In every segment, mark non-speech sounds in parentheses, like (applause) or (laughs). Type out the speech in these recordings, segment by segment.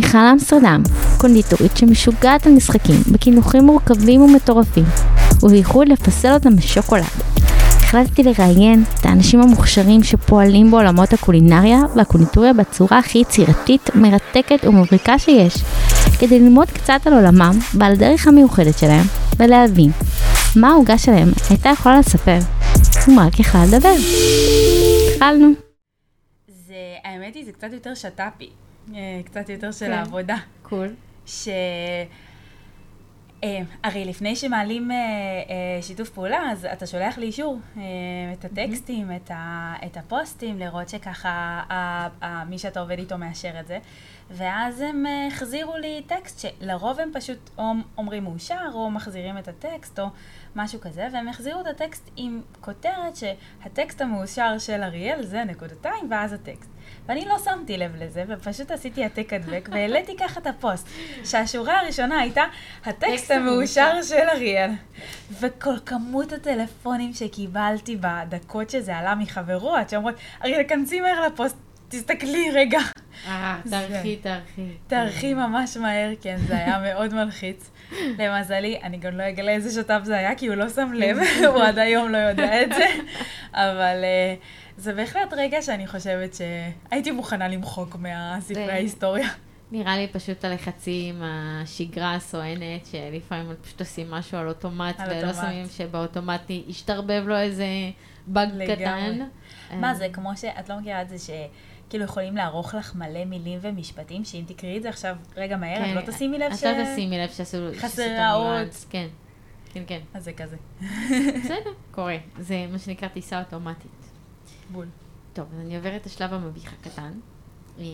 מיכל אמסטרדם, קונדיטורית שמשוגעת על משחקים בקינוחים מורכבים ומטורפים, ובייחוד לפסל אותם בשוקולד. החלטתי לראיין את האנשים המוכשרים שפועלים בעולמות הקולינריה והקונדיטוריה בצורה הכי יצירתית, מרתקת ומבריקה שיש, כדי ללמוד קצת על עולמם ועל הדרך המיוחדת שלהם, ולהבין מה העוגה שלהם הייתה יכולה לספר, אם רק יכלה לדבר. התחלנו. האמת היא, זה קצת יותר שת"פי. אה, קצת יותר של כן. העבודה. קול. ש... אה, הרי לפני שמעלים אה, אה, שיתוף פעולה, אז אתה שולח לי אישור, אה, את הטקסטים, את, ה, את הפוסטים, לראות שככה ה, ה, מי שאתה עובד איתו מאשר את זה. ואז הם אה, החזירו לי טקסט שלרוב הם פשוט או אומרים מאושר, או מחזירים את הטקסט, או משהו כזה, והם החזירו את הטקסט עם כותרת שהטקסט המאושר של אריאל זה נקודתיים, ואז הטקסט. ואני לא שמתי לב לזה, ופשוט עשיתי העתק הדבק, והעליתי ככה את הפוסט, שהשורה הראשונה הייתה, הטקסט טקסט המאושר. של אריאל. וכל כמות הטלפונים שקיבלתי בדקות שזה עלה מחברות, שאומרות, אריאל, כנסי מהר לפוסט, תסתכלי רגע. אה, זה- תערכי, תערכי. תארחי ממש מהר, כן, זה היה מאוד מלחיץ. למזלי, אני גם לא אגלה איזה שת"פ זה היה, כי הוא לא שם לב, הוא עד היום לא יודע את זה, אבל אה, זה בהחלט רגע שאני חושבת שהייתי מוכנה למחוק מהספרי ההיסטוריה. נראה לי פשוט הלחצים, השגרה הסואנת, שלפעמים פשוט עושים משהו על אוטומט, על ולא. שמים שבאוטומטי השתרבב לו איזה באג. קטן. מה אה, זה, כמו שאת לא מכירה את זה שכאילו יכולים לערוך לך מלא מילים ומשפטים, שאם תקראי את זה עכשיו רגע מהר, כן, את לא תשימי לב ש... את לא תשימי לב שעשו... חסר. הניואנס, כן. כן, כן. אז זה כזה. בסדר, קורה. זה מה שנקרא טיסה אוטומטית. בול. טוב, אז אני עוברת את השלב המביך הקטן. אה,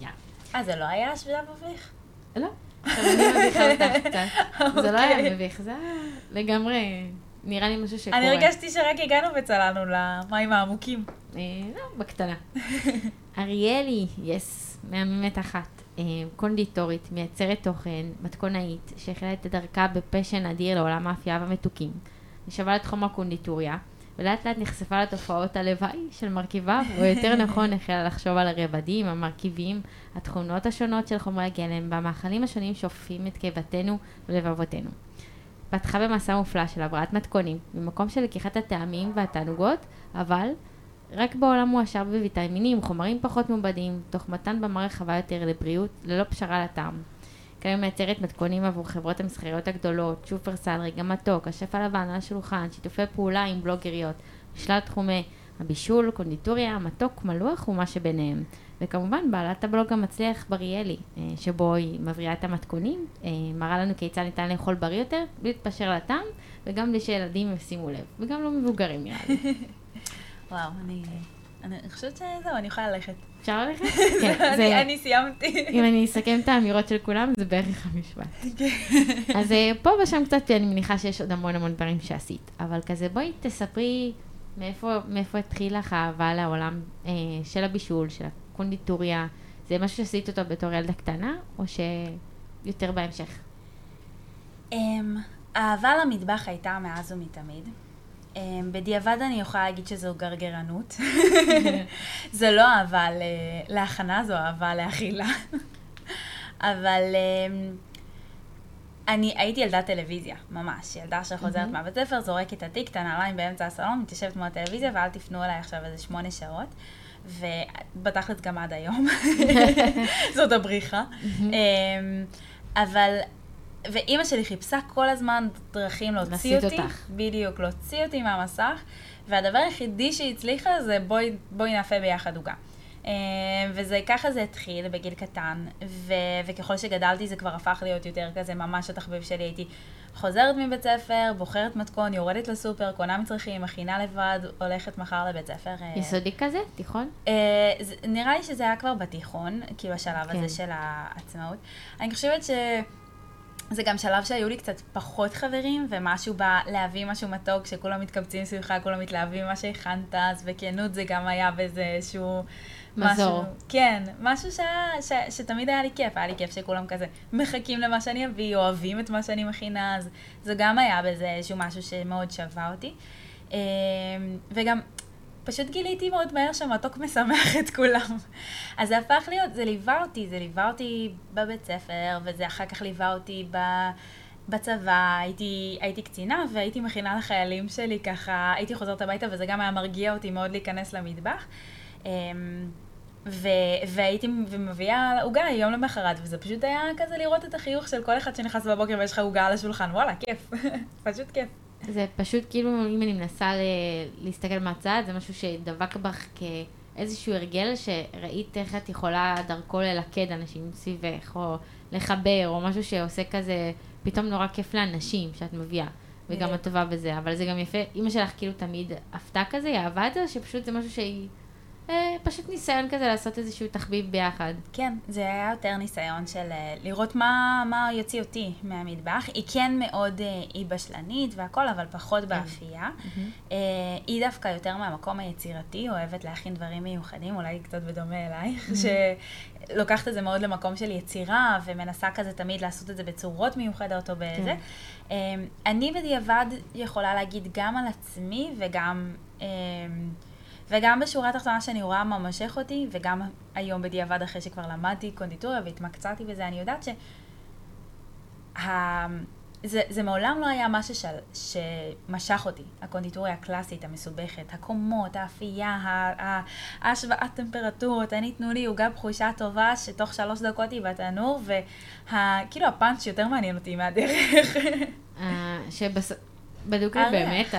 יאללה. אה, זה לא היה השבילה מביך? לא, אני מביכה אותך (laughs) קצת. זה לא היה אוקיי. מביך, זה היה לגמרי, נראה לי משהו שקורה. אני הרגשתי שרק הגענו וצללנו למים העמוקים. אה, לא, בקטנה. אריאלי, יס, מהממת אחת. אה, קונדיטורית, מייצרת תוכן, מתכונאית, שהחלה את דרכה בפשן אדיר לעולם האפייה והמתוקים. נשאבה לתחום הקונדיטוריה, ולאט לאט נחשפה לתופעות הלוואי של מרכיביו, או יותר נכון החלה לחשוב על הרבדים, המרכיבים, התכונות השונות של חומרי הגלם, והמאכלים השונים שאופים את קיבתנו ולבבותינו. פתחה במסע מופלא של הבראת מתכונים, ממקום של לקיחת הטעמים והתענוגות, אבל רק בעולם מועשר בוויטמינים, חומרים פחות מעובדים, תוך מתן במה רחבה יותר לבריאות, ללא פשרה לטעם. כיום מייצרת מתכונים עבור חברות המסחריות הגדולות, שופרסל, רגע מתוק, השף הלבן על השולחן, שיתופי פעולה עם בלוגריות, בשלל תחומי הבישול, קונדיטוריה, מתוק, מלוח ומה שביניהם. וכמובן בעלת הבלוג המצליח בריאלי, אה, שבו היא מבריאה את המתכונים, אה, מראה לנו כיצד ניתן לאכול בריא יותר, בלי להתפשר לטעם, וגם בלי שילדים ישימו לב, וגם לא מבוגרים נראה לי. (laughs) וואו, אני... אני חושבת שזהו, אני יכולה ללכת. אפשר ללכת? (laughs) כן, זה... אני סיימתי. אם אני אסכם את האמירות של כולם, זה בערך המשפט. אז אה, פה ושם קצת, אני מניחה שיש עוד המון המון דברים שעשית, אבל כזה בואי תספרי מאיפה, מאיפה התחיל לך האהבה לעולם אה, של הבישול, של הקונדיטוריה, זה משהו שעשית אותו בתור ילדה קטנה, או שיותר בהמשך? אמ, אהבה למטבח הייתה מאז ומתמיד. אמ, בדיעבד אני יכולה להגיד שזו גרגרנות. (laughs) זה לא אהבה להכנה, זו אהבה לאכילה. אבל אמ, אני הייתי ילדת טלוויזיה, ממש. ילדה שחוזרת. מהבית ספר, זורקת את התיק, את הנעליים באמצע הסלון, מתיישבת מול הטלוויזיה, ואל תפנו אליי עכשיו איזה שמונה שעות. ובתכלס גם עד היום. (laughs) זאת הבריחה. אמ, אבל, ואימא שלי חיפשה כל הזמן דרכים להוציא אותי. אותך. בדיוק, להוציא אותי מהמסך, והדבר היחידי שהיא הצליחה זה בואי, בואי נאפה ביחד עוגה. אמ, וזה, ככה זה התחיל בגיל קטן, ו, וככל שגדלתי זה כבר הפך להיות יותר כזה, ממש התחביב שלי הייתי חוזרת מבית ספר, בוחרת מתכון, יורדת לסופר, קונה מצרכים, מכינה לבד, הולכת מחר לבית ספר. אה, יסודי כזה? תיכון? אה, זה- נראה לי שזה היה כבר בתיכון, כאילו השלב כן. הזה של העצמאות. אני חושבת שזה גם שלב שהיו לי קצת פחות חברים, ומשהו בא להביא משהו מתוק, שכולם מתקבצים סביבך, כולם מתלהבים ממה שהכנת, אז בכנות זה גם היה באיזה איזשהו... מזור. משהו, כן, משהו שהיה, ש, שתמיד היה לי כיף, היה לי כיף שכולם כזה מחכים למה שאני אביא, אוהבים את מה שאני מכינה, אז זה גם היה בזה איזשהו משהו שמאוד שווה אותי. אה, וגם פשוט גיליתי מאוד מהר שהמתוק משמח את כולם. אז זה הפך להיות, זה ליווה אותי, זה ליווה אותי בבית ספר, וזה אחר כך ליווה אותי ב... בצבא, הייתי, הייתי קצינה והייתי מכינה לחיילים שלי ככה, הייתי חוזרת הביתה וזה גם היה מרגיע אותי מאוד להיכנס למטבח. אמ, ו- והייתי ומביאה עוגה יום למחרת, וזה פשוט היה כזה לראות את החיוך של כל אחד שנכנס בבוקר ויש לך עוגה על השולחן, וואלה, כיף, (laughs) פשוט כיף. זה פשוט כאילו, אם אני מנסה ל- להסתכל מהצד, זה משהו שדבק בך כאיזשהו הרגל, שראית איך את יכולה דרכו ללכד אנשים סביבך, או לחבר, או משהו שעושה כזה, פתאום נורא כיף לאנשים שאת מביאה. וגם את טובה בזה, אבל זה גם יפה, אימא שלך כאילו תמיד עפתה כזה, היא אהבה את זה, שפשוט זה משהו שהיא אה, פשוט ניסיון כזה לעשות איזשהו תחביב ביחד. כן, זה היה יותר ניסיון של אה, לראות מה, מה יוציא אותי מהמטבח. היא כן מאוד, אה, היא בשלנית והכל, אבל פחות באפייה. אה, היא דווקא יותר מהמקום היצירתי, אוהבת להכין דברים מיוחדים, אולי קצת בדומה אלייך, שלוקחת את זה מאוד למקום של יצירה, ומנסה כזה תמיד לעשות את זה בצורות מיוחדות או בזה. כן. אה, אני בדיעבד יכולה להגיד גם על עצמי וגם... וגם בשורה התחתונה שאני רואה מה מושך אותי, וגם היום בדיעבד אחרי שכבר למדתי קונדיטוריה והתמקצעתי בזה, אני יודעת ש... ה... זה, זה מעולם לא היה משהו של, שמשך אותי, הקונדיטוריה הקלאסית, המסובכת, הקומות, האפייה, ההשוואת טמפרטורות, אני תנו לי עוגה בחושה טובה שתוך שלוש דקות היא בתנור, וכאילו הפאנץ' יותר מעניין אותי מהדרך. אה, שבס... בדוגרי הריח. באמת,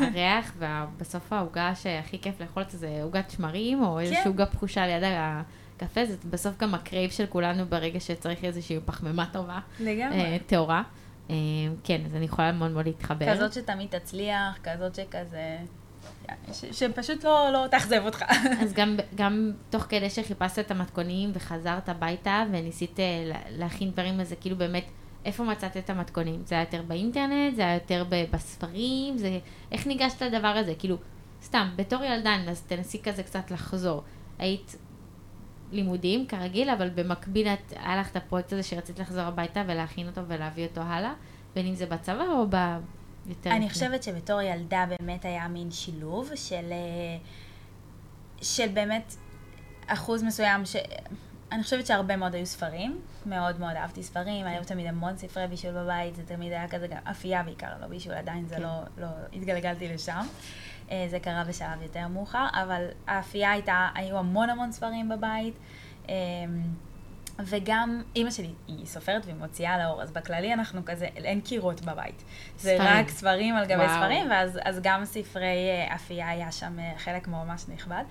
הריח, ובסוף העוגה שהכי כיף לאכול אותה זה עוגת שמרים, או איזושהי כן. עוגה פחושה ליד הקפה, זה בסוף גם ה crave של כולנו ברגע שצריך איזושהי פחמימה טובה, לגמרי. אה, טהורה. אה, כן, אז אני יכולה מאוד מאוד להתחבר. כזאת שתמיד תצליח, כזאת שכזה... שפשוט לא, לא תאכזב אותך. (laughs) אז גם, גם תוך כדי שחיפשת את המתכונים וחזרת הביתה וניסית אה, לה- להכין דברים, אז זה כאילו באמת, איפה מצאת את המתכונים? זה היה יותר באינטרנט? זה היה יותר בספרים? זה... איך ניגשת לדבר הזה? כאילו, סתם, בתור ילדה, אז תנסי כזה קצת לחזור. היית לימודים כרגיל, אבל במקביל את, היה לך את הפרויקט הזה שרצית לחזור הביתה ולהכין אותו ולהביא אותו הלאה, בין אם זה בצבא או ב... יותר אני? חושבת שבתור ילדה באמת היה מין שילוב של, אה, של באמת אחוז מסוים ש... אני חושבת שהרבה מאוד היו ספרים, מאוד מאוד אהבתי ספרים, היו תמיד המון ספרי בישול בבית, זה תמיד היה כזה גם אפייה בעיקר, לא בישול, עדיין זה כן. לא, לא התגלגלתי לשם. אה, זה קרה בשלב יותר מאוחר, אבל האפייה הייתה, היו המון המון ספרים בבית. אה, וגם אימא שלי היא סופרת והיא מוציאה לאור, אז בכללי אנחנו כזה, אין קירות בבית. זה ספרים. רק ספרים על גבי וואו. ספרים, ואז אז גם ספרי אה, אפייה היה שם אה, חלק ממש נכבד.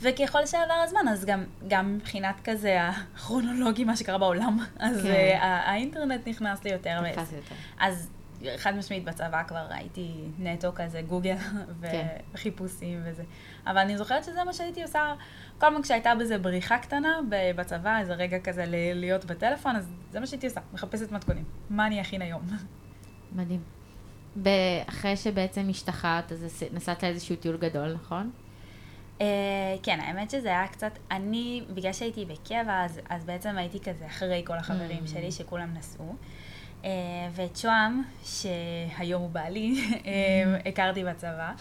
וככל שעבר הזמן, אז גם, גם מבחינת כזה הכרונולוגי, מה שקרה בעולם, אז כן. כן. האינטרנט נכנס לי יותר. נתפס יותר. אז חד משמעית בצבא כבר הייתי נטו כזה גוגל כן. וחיפושים וזה. אבל אני זוכרת שזה מה שהייתי עושה, כל פעם כשהייתה בזה בריחה קטנה בצבא, איזה רגע כזה ל- להיות בטלפון, אז זה מה שהייתי עושה, מחפשת מתכונים. מה אני אכין היום? (laughs) מדהים. אחרי שבעצם השתחררת, אז נסעת לאיזשהו טיול גדול, נכון? Uh, כן, האמת שזה היה קצת, אני, בגלל שהייתי בקבע, אז, אז בעצם הייתי כזה אחרי כל החברים Mm. שלי, שכולם נסעו. Uh, ואת שוהם, שהיום הוא בעלי, uh, הכרתי בצבא.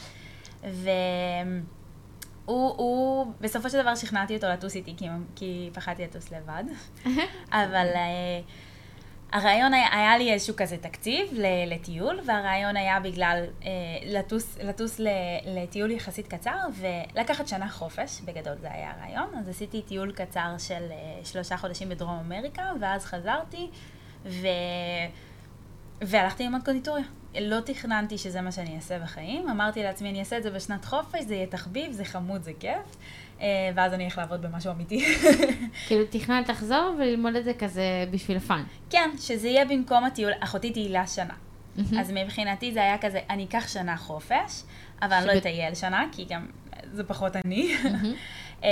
והוא, הוא, בסופו של דבר שכנעתי אותו לטוס איתי, כי, כי פחדתי לטוס לבד. (laughs) אבל uh, הרעיון היה, היה לי איזשהו כזה תקציב לטיול, והרעיון היה בגלל uh, לטוס, לטוס ל- לטיול יחסית קצר ולקחת שנה חופש, בגדול זה היה הרעיון. אז עשיתי טיול קצר של uh, שלושה חודשים בדרום אמריקה, ואז חזרתי, ו... והלכתי ללמוד קונדיטוריה. לא תכננתי שזה מה שאני אעשה בחיים, אמרתי לעצמי, אני אעשה את זה בשנת חופש, זה יהיה תחביב, זה חמוד, זה כיף, אה, ואז אני אלך לעבוד במשהו אמיתי. (laughs) כאילו תכננת לחזור וללמוד את זה כזה בשביל fun. כן, שזה יהיה במקום הטיול, אחרי צבא הגדול שנה. אז מבחינתי זה היה כזה, אני אקח שנה חופש, אבל אני לא אטייל שנה, כי גם זה פחות אני. (laughs) אה,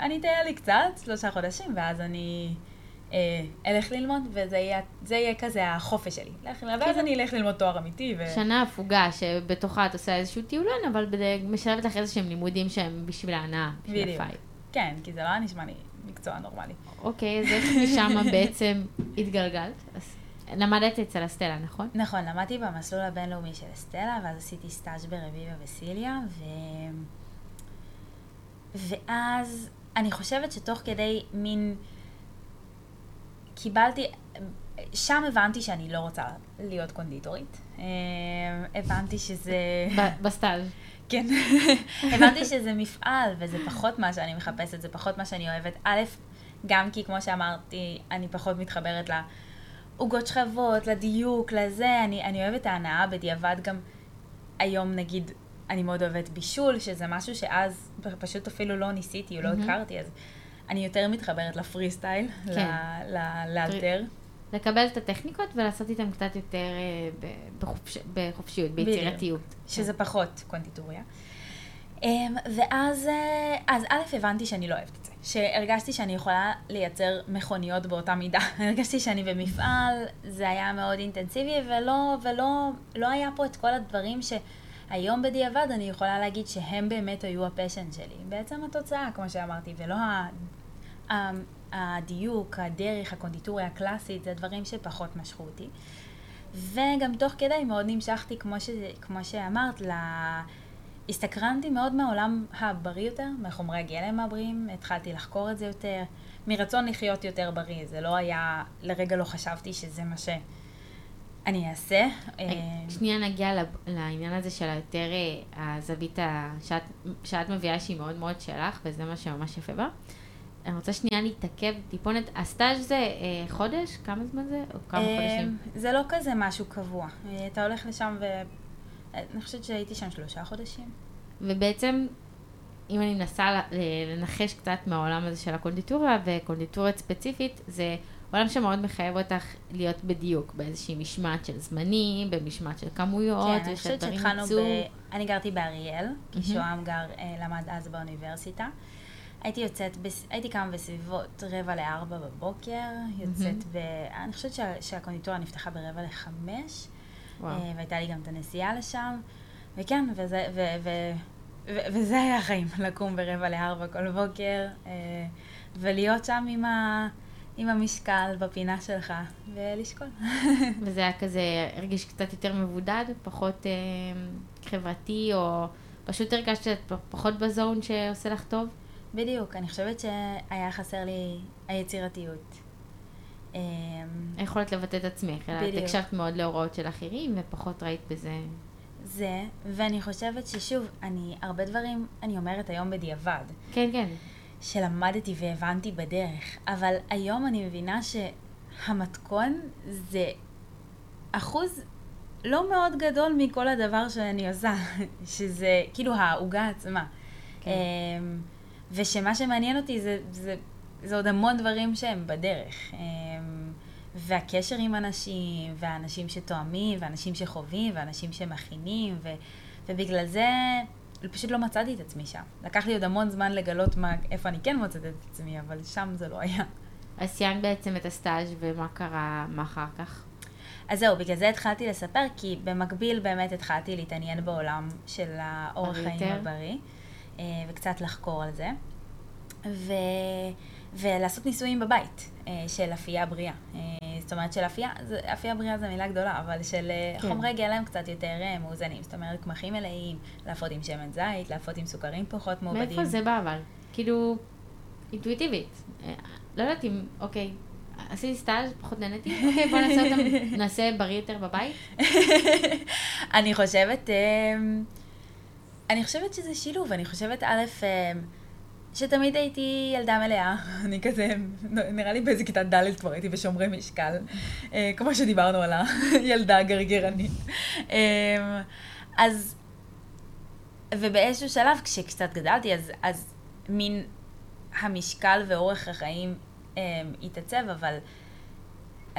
אני אטייל לי קצת, שלושה חודשים, ואז אני אה, אלך ללמוד, וזה יהיה, יהיה כזה החופש שלי. ואז כאילו- אני אלך ללמוד תואר אמיתי. ו... שנה הפוגה שבתוכה את עושה איזשהו טיולן, אבל משלבת לך איזה שהם לימודים שהם בשביל ההנאה, בשביל בדיוק. הvibe. כן, כי זה לא נשמע לי מקצוע נורמלי. אוקיי, אז איך משם (laughs) בעצם התגלגלת? אז למדת אצל אסטלה, נכון? נכון, למדתי במסלול הבינלאומי של אסטלה, ואז עשיתי סטאז' ברביבה וסיליה, ו... ואז אני חושבת שתוך כדי מין... קיבלתי... שם הבנתי שאני לא רוצה להיות קונדיטורית. אה, הבנתי שזה... בסטאז'. כן. (laughs) הבנתי שזה מפעל, וזה פחות מה שאני מחפשת, זה פחות מה שאני אוהבת. א', גם כי כמו שאמרתי, אני פחות מתחברת לעוגות שכבות, לדיוק, לזה, אני, אני אוהבת את ההנאה בדיעבד גם היום נגיד, אני מאוד אוהבת בישול, שזה משהו שאז פשוט אפילו לא ניסיתי או לא. הכרתי, אז אני יותר מתחברת לפרי סטייל, כן. לאלתר. לקבל את הטכניקות ולעשות איתם קצת יותר אה, בחופש, בחופשיות. ביצירתיות. שזה פחות קונדיטוריה. אמ, ואז, אה, אז א', הבנתי שאני לא אוהבת את זה. שהרגשתי שאני יכולה לייצר מכוניות באותה מידה. (laughs) הרגשתי שאני במפעל, זה היה מאוד אינטנסיבי, ולא, ולא לא היה פה את כל הדברים שהיום בדיעבד אני יכולה להגיד שהם באמת היו הפשן שלי. בעצם התוצאה, כמו שאמרתי, ולא הדיוק, הדרך, הקונדיטוריה הקלאסית, זה דברים שפחות משכו אותי. וגם תוך כדי מאוד נמשכתי, כמו, ש, כמו שאמרת, ל... הסתקרנתי מאוד מהעולם הבריא יותר, מחומרי הגלם הבריאים, התחלתי לחקור את זה יותר, מרצון לחיות יותר בריא, זה לא היה, לרגע לא חשבתי שזה מה שאני אעשה. אה, שנייה נגיע לעניין הזה של היותר אה, הזווית שאת, שאת מביאה שהיא מאוד מאוד שלך, וזה מה שממש יפה בה. אני רוצה שנייה להתעכב טיפונת, הסטאז' זה אה, חודש? כמה זמן זה? או כמה אה, חודשים? זה לא כזה משהו קבוע. אה, אתה הולך לשם ו... אני חושבת שהייתי שם שלושה חודשים. ובעצם, אם אני מנסה לנחש קצת מהעולם הזה של הקונדיטוריה, וקונדיטוריות ספציפית, זה עולם שמאוד מחייב אותך להיות בדיוק, באיזושהי משמעת של זמנים, במשמעת של כמויות, כן, אני חושבת שהתחלנו. ב... אני גרתי באריאל, כי מהמם. שוהם גר, אה, למד אז באוניברסיטה. הייתי יוצאת, בס... הייתי קמה בסביבות רבע לארבע בבוקר, יוצאת ב... אני חושבת שה... שהקונדיטוריה נפתחה ברבע לחמש, וואו. אה, והייתה לי גם את הנסיעה לשם, וכן, וזה, ו... ו... ו... וזה היה החיים, (laughs) לקום ברבע לארבע כל בוקר, אה, ולהיות שם עם, ה... עם המשקל בפינה שלך, ולשקול. (laughs) וזה היה כזה, הרגיש קצת יותר מבודד, פחות אה, חברתי, או פשוט הרגשת פחות בזון שעושה לך טוב? בדיוק, אני חושבת שהיה חסר לי היצירתיות. אמ, היכולת לבטא את עצמך, אלא את. הקשבת מאוד להוראות של אחרים, ופחות ראית בזה... זה, ואני חושבת ששוב, אני, הרבה דברים, אני אומרת היום בדיעבד, כן, כן. שלמדתי והבנתי בדרך, אבל היום אני מבינה שהמתכון זה אחוז לא מאוד גדול מכל הדבר שאני עושה, (laughs) שזה כאילו העוגה עצמה. כן. ושמה שמעניין אותי זה, זה, זה עוד המון דברים שהם בדרך. אמ, והקשר עם אנשים, והאנשים שתואמים, ואנשים שחווים, ואנשים שמכינים, ו, ובגלל זה פשוט לא מצאתי את עצמי שם. לקח לי עוד המון זמן לגלות מה, איפה אני כן מוצאת את עצמי, אבל שם זה לא היה. אז סיימת בעצם את הסטאז' ומה קרה, מה אחר כך? אז זהו, בגלל זה התחלתי לספר, כי במקביל באמת התחלתי להתעניין בעולם של האורח חיים. הבריא, וקצת לחקור על זה, ו... ולעשות ניסויים בבית אה, של אפייה בריאה. אה, זאת אומרת של אפייה, אפייה בריאה זו מילה גדולה, אבל של אה, כן. חומרי גלם קצת יותר אה, מאוזנים. זאת אומרת, קמחים מלאים, להפות עם שמן זית, להפות עם סוכרים פחות מעובדים. מאיפה זה בא אבל? כאילו, אינטואיטיבית. אה, לא יודעת אם, אוקיי, עשיתי סטאז', פחות נהניתי, אוקיי, בוא נעשה אותם, (laughs) נעשה בריא יותר בבית. אני חושבת, אני חושבת שזה שילוב, אני חושבת א', אמ, שתמיד הייתי ילדה מלאה, (laughs) אני כזה, נראה לי באיזה כיתה ד' כבר הייתי בשומרי משקל, אה, כמו שדיברנו על הילדה (laughs) הגרגרנית. אמ, אז, ובאיזשהו שלב, כשקצת גדלתי, אז, אז מין המשקל ואורך החיים התעצב, אבל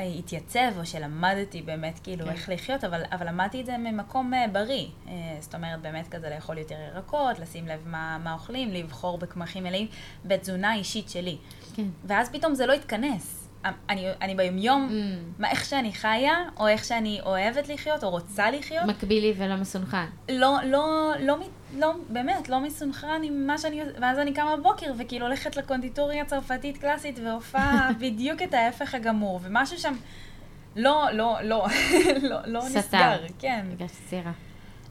התייצב, או שלמדתי באמת כאילו כן. איך לחיות, אבל, אבל למדתי את זה ממקום אה, בריא. אה, זאת אומרת, באמת כזה לאכול יותר ירקות, לשים לב מה, מה אוכלים, לבחור בקמחים מלאים, בתזונה אישית שלי. כן. ואז פתאום זה לא התכנס. אני, אני ביומיום, Mm, מה, איך שאני חיה, או איך שאני אוהבת לחיות, או רוצה לחיות, מקבילי ולא מסונכן. לא, לא, לא, מ- לא, באמת, לא מסונכרן עם מה שאני, ואז אני קמה בבוקר, וכאילו הולכת לקונדיטוריה הצרפתית קלאסית, ועופה (laughs) בדיוק את ההפך הגמור, ומשהו שם לא, לא, לא, (laughs) לא, לא סתר. נסגר, כן. הרגשתי צעירה.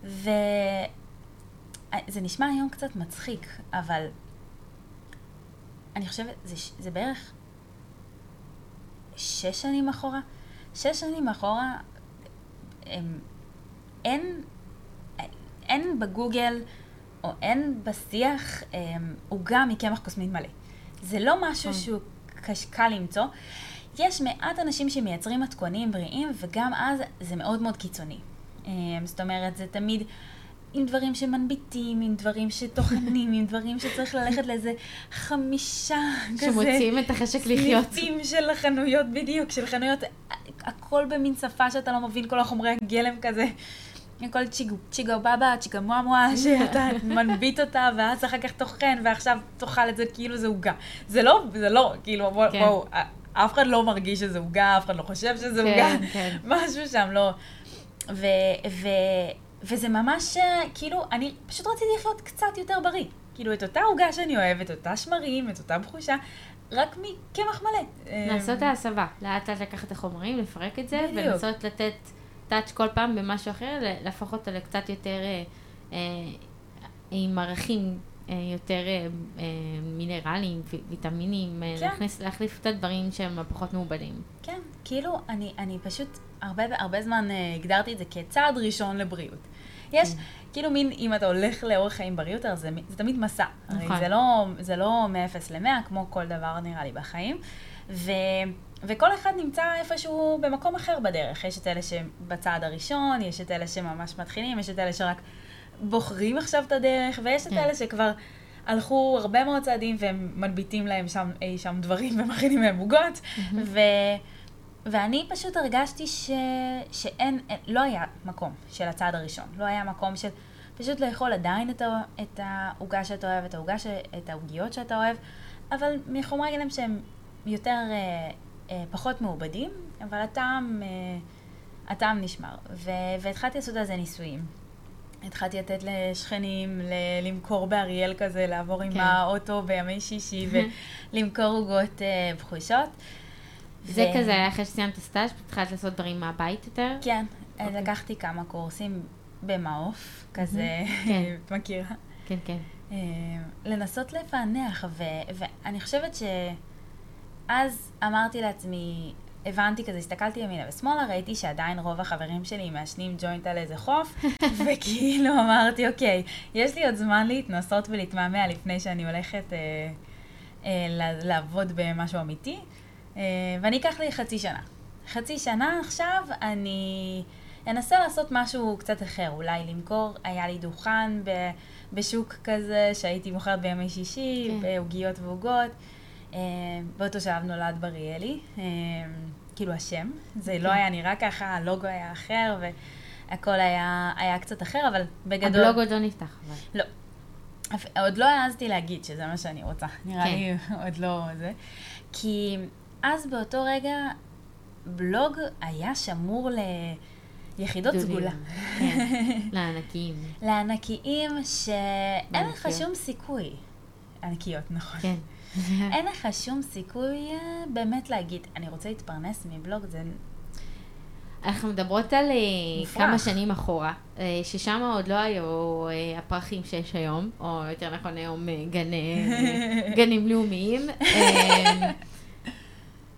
וזה נשמע היום קצת מצחיק, אבל אני חושבת, זה, זה בערך שש שנים אחורה. שש שנים אחורה, הם, אין, אין בגוגל או אין בשיח עוגה מקמח קוסמית מלא. זה לא משהו נכון. שהוא קש, קל למצוא. יש מעט אנשים שמייצרים מתכונים בריאים, וגם אז זה מאוד מאוד קיצוני. אמ, זאת אומרת, זה תמיד עם דברים שמנביטים, עם דברים שטוחנים, עם דברים שצריך ללכת לאיזה חמישה כזה. שמוציאים את החשק לחיות. סניפים של חנויות, בדיוק, של חנויות, הכל במין שפה שאתה לא מבין, כל החומרי הגלם כזה. הכל צ'יגו, צ'יגו בבא, צ'יגו מואה (laughs) שאתה מנביט אותה, ואז אחר כך טוחן, ועכשיו תאכל את זה כאילו זה עוגה. זה לא, זה לא, כאילו, בואו, כן. בואו, אף אחד לא מרגיש שזה עוגה, אף אחד לא חושב שזה כן, עוגה, כן. (laughs) משהו שם לא... ו, ו, וזה ממש, אה, כאילו, אני פשוט רציתי לחיות קצת יותר בריא. כאילו, את אותה עוגה שאני אוהבת, אותה שמרים, את אותה בחושה, רק מקמח מלא. לעשות אה, הסבה, לאט לאט לקחת את החומרים, לפרק את זה, בדיוק. ולנסות לתת טאץ' כל פעם במשהו אחר, להפוך אותו לקצת יותר אה, אה, עם ערכים אה, יותר מינרליים, ויטמינים, כן. להכניס, להחליף את הדברים שהם פחות מעובדים. כן, כאילו, אני, אני פשוט הרבה, הרבה זמן הגדרתי את זה כצעד ראשון לבריאות. יש, כן. כאילו מין, אם אתה הולך לאורח חיים בריא יותר, זה, זה תמיד מסע. הרי נכון. זה לא, זה לא מ-0 ל-100, כמו כל דבר נראה לי בחיים. ו, וכל אחד נמצא איפשהו במקום אחר בדרך. יש את אלה שבצעד הראשון, יש את אלה שממש מתחילים, יש את אלה שרק בוחרים עכשיו את הדרך, ויש את כן. אלה שכבר הלכו הרבה מאוד צעדים והם מנביטים להם שם אי שם דברים (laughs) ומכינים להם עוגות. ו... ואני פשוט הרגשתי ש... שאין, אין- לא היה מקום של הצעד הראשון. לא היה מקום של פשוט לאכול עדיין את, העוגה שאתה אוהב, את העוגה, ש... את העוגיות שאתה אוהב, אבל מחומרי גלם שהם יותר, אה, פחות מעובדים, אבל הטעם, אה, הטעם נשמר. ו... והתחלתי לעשות על זה ניסויים. התחלתי לתת לשכנים ל- למכור באריאל כזה, לעבור עם כן. האוטו בימי שישי (laughs) ולמכור עוגות אה, בחושות. זה ו- כזה היה אחרי שסיימת סטאז', התחלת לעשות דברים מהבית יותר? כן, אז אוקיי. לקחתי כמה קורסים במעוף, כזה, כן. את (laughs) מכירה? כן, כן. אה, לנסות לפענח, ו- ואני חושבת שאז אמרתי לעצמי, הבנתי כזה, הסתכלתי ימינה ושמאלה, ראיתי שעדיין רוב החברים שלי מעשנים ג'וינט על איזה חוף, (laughs) וכאילו אמרתי, אוקיי, יש לי עוד זמן להתנסות ולהתמהמה לפני שאני הולכת אה, אה, ל- לעבוד במשהו אמיתי, אה, ואני אקח לי חצי שנה. חצי שנה עכשיו אני אנסה לעשות משהו קצת אחר, אולי למכור, היה לי דוכן ב, בשוק כזה שהייתי מוכרת בימי שישי, כן. בעוגיות ועוגות. אה, באותו שלב נולד בריאלי, אה, כאילו השם, זה. לא היה נראה ככה, הלוגו היה אחר והכל היה, היה קצת אחר, אבל בגדול... הבלוג עוד לא נפתח. אבל. לא. עוד לא העזתי להגיד שזה מה שאני רוצה. נראה כן. לי (laughs) עוד לא זה. כי אז באותו רגע בלוג היה שמור ליחידות. סגולה. כן, (laughs) לענקיים. לענקיים שאין לך. שום סיכוי. ענקיות, נכון. כן. (laughs) אין לך שום סיכוי אה, באמת להגיד, אני רוצה להתפרנס מבלוג, זה... אנחנו מדברות על אה, מופרך. כמה שנים אחורה, אה, ששם עוד לא היו הפרחים שיש היום, או יותר נכון היום גני, (laughs) גנים לאומיים.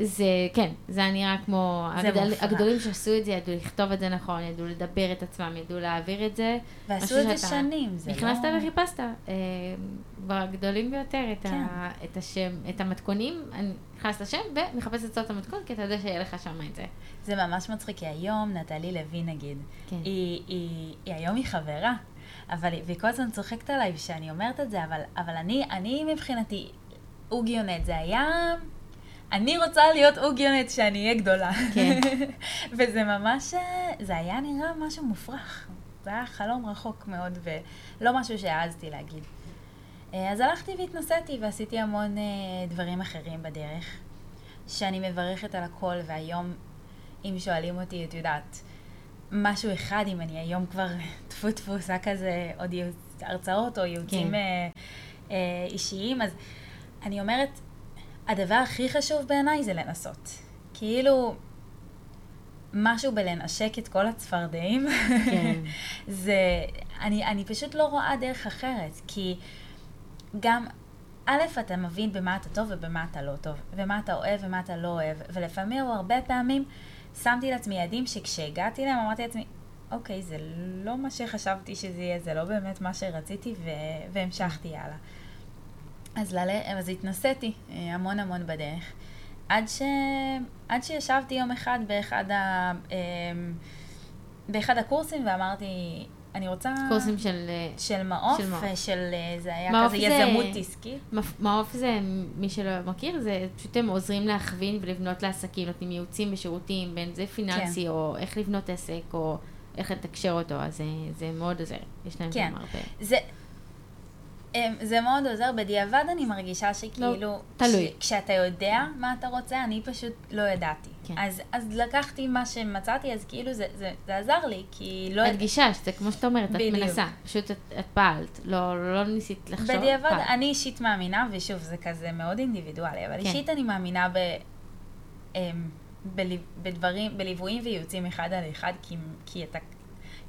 זה, כן, זה היה נראה כמו, הגדל. הגדולים שעשו את זה ידעו לכתוב את זה נכון, ידעו לדבר את עצמם, ידעו להעביר את זה. ועשו את זה שנים, זה נכנסת לא... וחיפשת, אה, בגדולים ביותר, את, כן. ה, את השם, את המתכונים, אני נכנסת לשם ומחפשת לצאת את המתכון, כי אתה יודע שיהיה לך שם את זה. זה ממש מצחיק, כי היום נטלי לוי נגיד, כן. היא, היא, היא היום היא חברה, אבל היא- והיא כל הזמן צוחקת עליי שאני אומרת את זה, אבל, אבל אני, אני מבחינתי, אוגיונט, זה היה... אני רוצה להיות אוגיונט כשאני אהיה גדולה. כן. (laughs) וזה ממש, אה, זה היה נראה משהו מופרך. זה היה חלום רחוק מאוד, ולא משהו שהעזתי להגיד. אה, אז הלכתי והתנסיתי ועשיתי המון אה, דברים אחרים בדרך, שאני מברכת על הכל, והיום, אם שואלים אותי, את יודעת, משהו אחד, אם אני היום כבר (laughs) טפו טפו עושה כזה עוד הרצאות או ייעוצים כן. אישיים, אז אני אומרת, הדבר הכי חשוב בעיניי זה לנסות. כאילו, משהו בלנשק את כל הצפרדעים, כן. (laughs) זה, אני, אני פשוט לא רואה דרך אחרת, כי גם א', אתה מבין במה אתה טוב ובמה אתה לא טוב, ומה אתה אוהב ומה אתה לא אוהב, ולפעמים או הרבה פעמים שמתי לעצמי יעדים שכשהגעתי להם אמרתי לעצמי, אוקיי, זה לא מה שחשבתי שזה יהיה, זה לא באמת מה שרציתי, ו... והמשכתי הלאה. אז, לל... אז התנסיתי אה, המון המון בדרך. עד, ש... עד שישבתי יום אחד באחד, ה... אמ, באחד הקורסים ואמרתי, אני רוצה... קורסים של... אה, של מעוף, של מעוף. ושל... אה, זה היה מעוף כזה זה- יזמות עסקית. מעוף זה, מי שלא מכיר, זה פשוט הם עוזרים להכווין ולבנות לעסקים, נותנים ייעוצים ושירותים, בין זה פיננסי, כן. או איך לבנות עסק, או איך לתקשר אותו, אז זה, זה מאוד עוזר. יש להם כן. גם הרבה. זה, זה מאוד עוזר, בדיעבד אני מרגישה שכאילו, לא, תלוי. ש, כשאתה יודע מה אתה רוצה, אני פשוט לא ידעתי. כן. אז, אז לקחתי מה שמצאתי, אז כאילו זה, זה, זה עזר לי, כי לא... את גישה, שזה כמו שאת אומרת, את בדיוק. מנסה, פשוט את, את פעלת, לא, לא ניסית לחשוב, בדיעבד, פעלת. אני אישית מאמינה, ושוב, זה כזה מאוד אינדיבידואלי, אבל כן. אישית אני מאמינה ב, אמ, בדברים, בליוויים וייעוצים אחד על אחד, כי, כי אתה...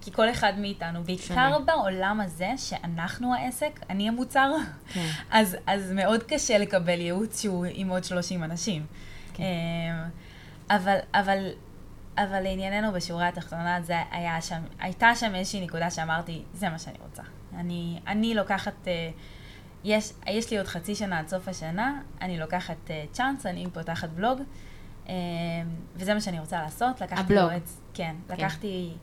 כי כל אחד מאיתנו, בעיקר שונה. בעולם הזה, שאנחנו העסק, אני המוצר, כן. אז, אז מאוד קשה לקבל ייעוץ שהוא עם עוד 30 אנשים. כן. אמ, אבל, אבל, אבל לענייננו בשורה התחתונה, זה היה שם, הייתה שם איזושהי נקודה שאמרתי, זה מה שאני רוצה. אני, אני לוקחת, אה, יש, יש לי עוד חצי שנה עד סוף השנה, אני לוקחת אה, צ'אנס, אני פותחת בלוג, אמ, וזה מה שאני רוצה לעשות. לקחתי הבלוג. יועץ, כן, כן. לקחתי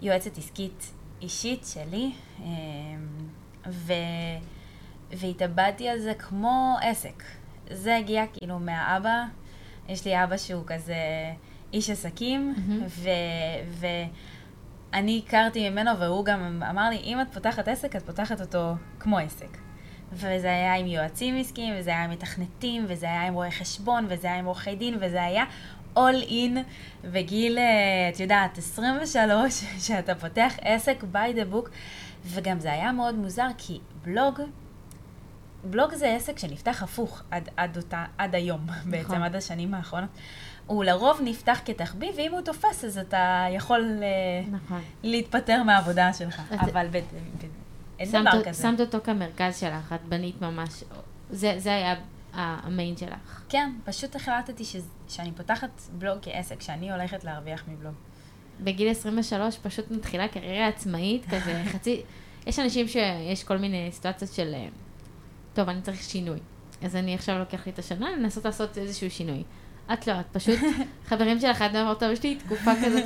יועצת עסקית אישית שלי, אמ, ו... והתאבדתי על זה כמו עסק. זה הגיע כאילו מהאבא, יש לי אבא שהוא כזה איש עסקים, מהמם. ו... ואני הכרתי ממנו, והוא גם אמר לי, אם את פותחת עסק, את פותחת אותו כמו עסק. וזה היה עם יועצים עסקיים, וזה היה עם מתכנתים, וזה היה עם רואי חשבון, וזה היה עם עורכי דין, וזה היה all in בגיל, את יודעת, 23, (laughs) שאתה פותח עסק by the book, וגם זה היה מאוד מוזר, כי בלוג, בלוג זה עסק שנפתח הפוך עד, עד, אותה, עד היום, (laughs) בעצם עד השנים האחרונות. הוא לרוב נפתח כתחביב, ואם הוא תופס, אז אתה יכול אה, נכון. להתפטר מהעבודה שלך. את- אבל ב, ב, אין דבר כזה. שמת אותו כמרכז שלך, את בנית ממש, זה, זה היה המיין שלך. כן, פשוט החלטתי ש... שאני פותחת בלוג כעסק, שאני הולכת להרוויח מבלוג. בגיל 23 פשוט מתחילה קריירה עצמאית, כזה (laughs) חצי... יש אנשים שיש כל מיני סיטואציות של, אה, טוב, אני צריך שינוי. אז אני עכשיו לוקח לי את השנה לנסות לעשות איזשהו שינוי. את לא, את פשוט, (laughs) חברים שלך, את אומרת, טוב, יש לי תקופה כזאת,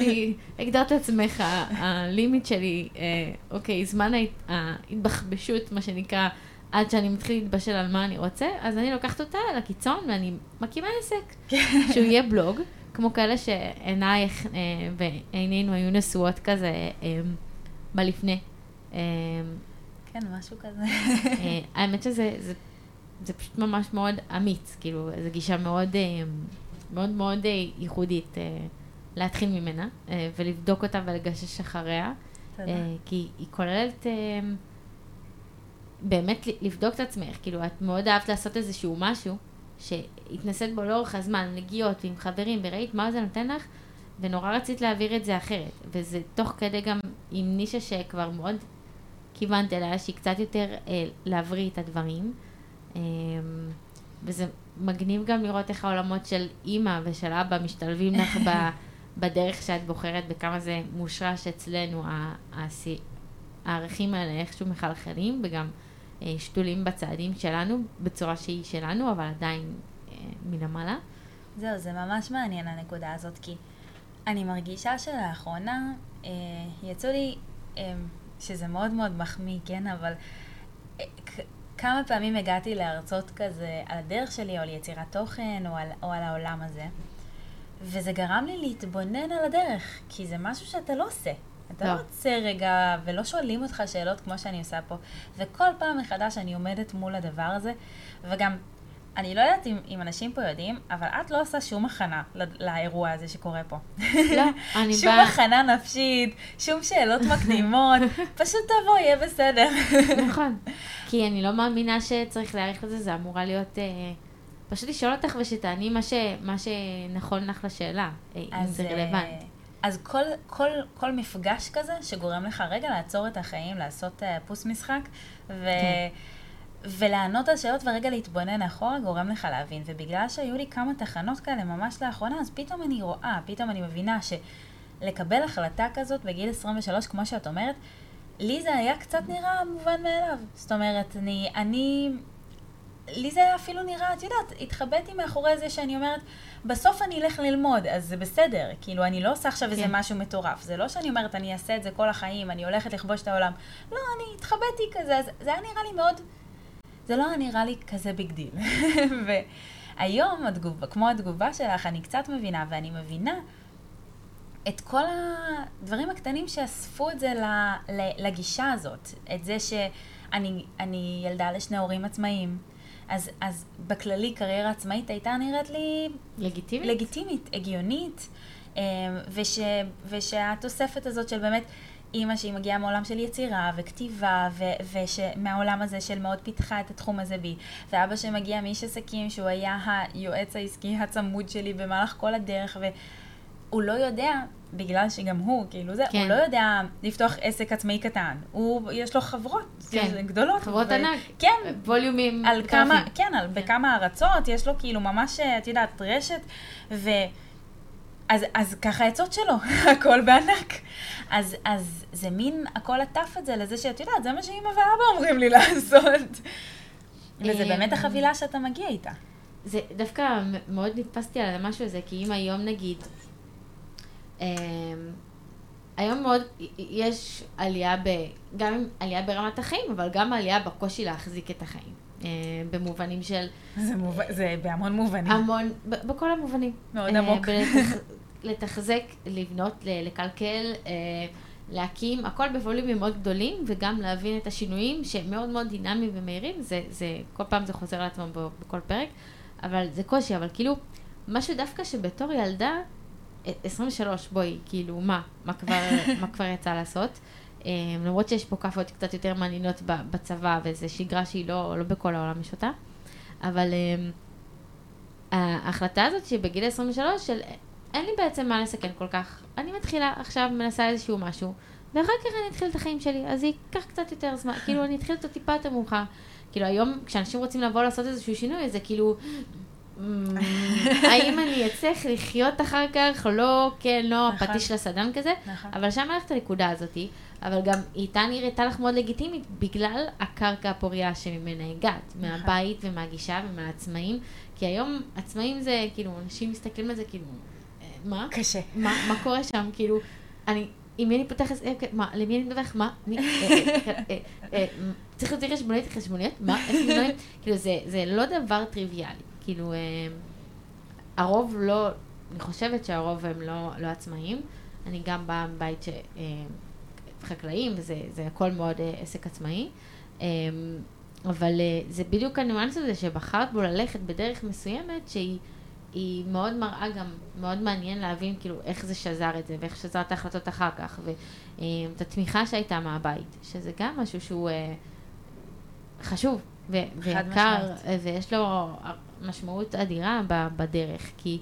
הגדרת לעצמך, הלימיט שלי, אה, אוקיי, זמן ההת- ההתבחבשות, מה שנקרא, עד שאני מתחיל להתבשל על מה אני רוצה, אז אני לוקחת אותה לקיצון ואני מקימה עסק, שהוא יהיה בלוג, כמו כאלה שעינייך אה, ועינינו היו נשואות כזה אה, בלפני. אה, כן, משהו כזה. אה, האמת שזה זה, זה פשוט ממש מאוד אמיץ, כאילו, זו גישה מאוד אה, מאוד מאוד אה, ייחודית אה, להתחיל ממנה אה, ולבדוק אותה ולגשש אחריה, תודה. אה, כי היא כוללת אה, באמת לבדוק את עצמך, כאילו, את מאוד אהבת לעשות איזשהו משהו שהתנסית בו לאורך הזמן, נגיעות ועם חברים, וראית מה זה נותן לך, ונורא רצית להעביר את זה אחרת, וזה תוך כדי גם עם נישה שכבר מאוד כיוונת אליה, שהיא קצת יותר אה, להבריא את הדברים. אה, וזה מגניב גם לראות איך העולמות של אימא ושל אבא משתלבים לך (laughs) ב, בדרך שאת בוחרת, בכמה זה מושרש אצלנו, הערכים האלה איכשהו מחלחלים, וגם שתולים בצעדים שלנו, בצורה שהיא שלנו, אבל עדיין אה, מלמעלה. זהו, זה ממש מעניין הנקודה הזאת, כי אני מרגישה שלאחרונה אה, יצאו לי, אה, שזה מאוד מאוד מחמיא, כן, אבל אה, כמה פעמים הגעתי להרצות כזה על הדרך שלי, או על יצירת תוכן, או על, או על העולם הזה, וזה גרם לי להתבונן על הדרך, כי זה משהו שאתה לא עושה. אתה לא. עוצר רגע, ולא שואלים אותך שאלות כמו שאני עושה פה. וכל פעם מחדש אני עומדת מול הדבר הזה, וגם, אני לא יודעת אם, אם אנשים פה יודעים, אבל את לא עושה שום הכנה לא, לאירוע הזה שקורה פה. לא, (laughs) אני שום באה... הכנה נפשית, שום שאלות מקדימות, (laughs) פשוט תבוא, יהיה בסדר. נכון. (laughs) כי אני לא מאמינה שצריך להעריך את זה, זה אמורה להיות... אה, פשוט לשאול אותך ושתעני מה, ש, מה שנכון לך לשאלה, אה, אם זה אה, רלוונט. אז כל, כל, כל מפגש כזה שגורם לך רגע לעצור את החיים, לעשות uh, פוס משחק, ו... כן. ולענות על שאלות ורגע להתבונן אחורה גורם לך להבין. ובגלל שהיו לי כמה תחנות כאלה ממש לאחרונה, אז פתאום אני רואה, פתאום אני מבינה שלקבל החלטה כזאת בגיל 23, כמו שאת אומרת, לי זה היה קצת נראה מובן מאליו. זאת אומרת, אני, אני, לי זה היה אפילו נראה, את יודעת, התחבאתי מאחורי זה שאני אומרת, בסוף אני אלך ללמוד, אז זה בסדר. כאילו, אני לא עושה עכשיו כן. איזה משהו מטורף. זה לא שאני אומרת, אני אעשה את זה כל החיים, אני הולכת לכבוש את העולם. לא, אני התחבאתי כזה, אז זה היה נראה לי מאוד... זה לא היה נראה לי כזה big deal. (laughs) והיום, התגובה, כמו התגובה שלך, אני קצת מבינה, ואני מבינה את כל הדברים הקטנים שאספו את זה לגישה הזאת. את זה שאני ילדה לשני הורים עצמאיים. אז, אז בכללי קריירה עצמאית הייתה נראית לי... לגיטימית? לגיטימית, הגיונית, אמ, וש, ושהתוספת הזאת של באמת אימא שהיא מגיעה מעולם של יצירה וכתיבה, ו, ושמהעולם הזה של מאוד פיתחה את התחום הזה בי, ואבא שמגיע מאיש עסקים שהוא היה היועץ העסקי הצמוד שלי במהלך כל הדרך, והוא לא יודע בגלל שגם הוא, כאילו זה, כן. הוא לא יודע לפתוח עסק עצמאי קטן. הוא, יש לו חברות כן. גדולות. חברות ו... ענק. כן. ווליומים. על כמה, כן, על, כן. בכמה ארצות, יש לו כאילו ממש, את יודעת, רשת, ו... אז, אז ככה העצות שלו, (laughs) הכל בענק. אז, אז זה מין, הכל עטף את זה לזה שאת יודעת, זה מה שאמא ואבא אומרים לי (laughs) לעשות. וזה באמת החבילה שאתה מגיע איתה. זה דווקא מאוד נתפסתי על המשהו הזה, כי אם היום נגיד, היום מאוד, יש עלייה, ב, גם עלייה ברמת החיים, אבל גם עלייה בקושי להחזיק את החיים. אה, במובנים של... זה, מוב... זה בהמון מובנים. המון, בכל המובנים. מאוד עמוק. בלתח, (laughs) לתחזק, לבנות, לקלקל, אה, להקים, הכל בווליומים מאוד גדולים, וגם להבין את השינויים שהם מאוד מאוד דינמיים ומהירים, זה, זה, כל פעם זה חוזר לעצמו בכל פרק, אבל זה קושי, אבל כאילו, משהו דווקא שבתור ילדה, 23, בואי, כאילו, מה? מה כבר, מה כבר יצא לעשות? Um, למרות שיש פה כאפות קצת יותר מעניינות בצבא, וזו שגרה שהיא לא, לא בכל העולם יש אותה, אבל um, ההחלטה הזאת שבגיל 23, של אין לי בעצם מה לסכן כל כך, אני מתחילה עכשיו, מנסה איזשהו משהו, ואחר כך אני אתחיל את החיים שלי, אז זה ייקח קצת יותר זמן, כאילו אני אתחיל אותו טיפה יותר מאוחר. כאילו היום, כשאנשים רוצים לבוא לעשות איזשהו שינוי, זה כאילו, האם אני אצליח לחיות אחר כך, לא, כן, לא, נכון. פטיש לסדן כזה, נכון. אבל שם הלכת לנקודה הזאתי, אבל גם איתה נראתה לך מאוד לגיטימית, בגלל הקרקע הפוריה שממנה הגעת, נכון. מהבית ומהגישה ומהעצמאים, כי היום עצמאים זה, כאילו, אנשים מסתכלים על זה כאילו, אה, מה? קשה. מה, מה קורה שם? כאילו, אני, עם מי אני פותחת, מה, למי אני מדווח, מה, מי, צריך להוציא חשבונית, חשבוניות, מה, איך מנועים, כאילו, זה לא דבר טריוויאלי. כאילו, אה, הרוב לא, אני חושבת שהרוב הם לא, לא עצמאים. אני גם באה מבית ש... אה, חקלאים, וזה הכל מאוד אה, עסק עצמאי. אבל זה בדיוק הניואנס הזה שבחרת בו ללכת בדרך מסוימת שהיא מאוד מראה גם, מאוד מעניין להבין כאילו איך זה שזר את זה ואיך שזר את ההחלטות אחר כך ואת התמיכה שהייתה מהבית, שזה גם משהו שהוא חשוב ויקר ויש לו משמעות אדירה בדרך, כי,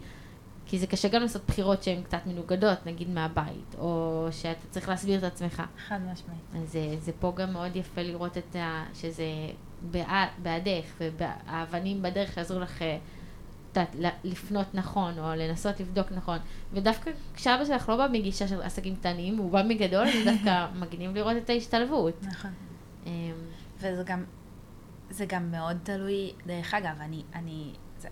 כי זה קשה גם לעשות בחירות שהן קצת מנוגדות, נגיד מהבית, או שאתה צריך להסביר את עצמך. חד משמעית. אז זה, זה פה גם מאוד יפה לראות את ה... שזה בעד, בעדך, והאבנים בדרך יעזרו לך תת, לפנות נכון, או לנסות לבדוק נכון. ודווקא כשאבא שלך לא בא מגישה של עסקים קטנים, הוא בא מגדול, (laughs) זה דווקא מגניב לראות את ההשתלבות. נכון. אמ, וזה גם, זה גם מאוד תלוי, דרך אגב, אני, אני זה,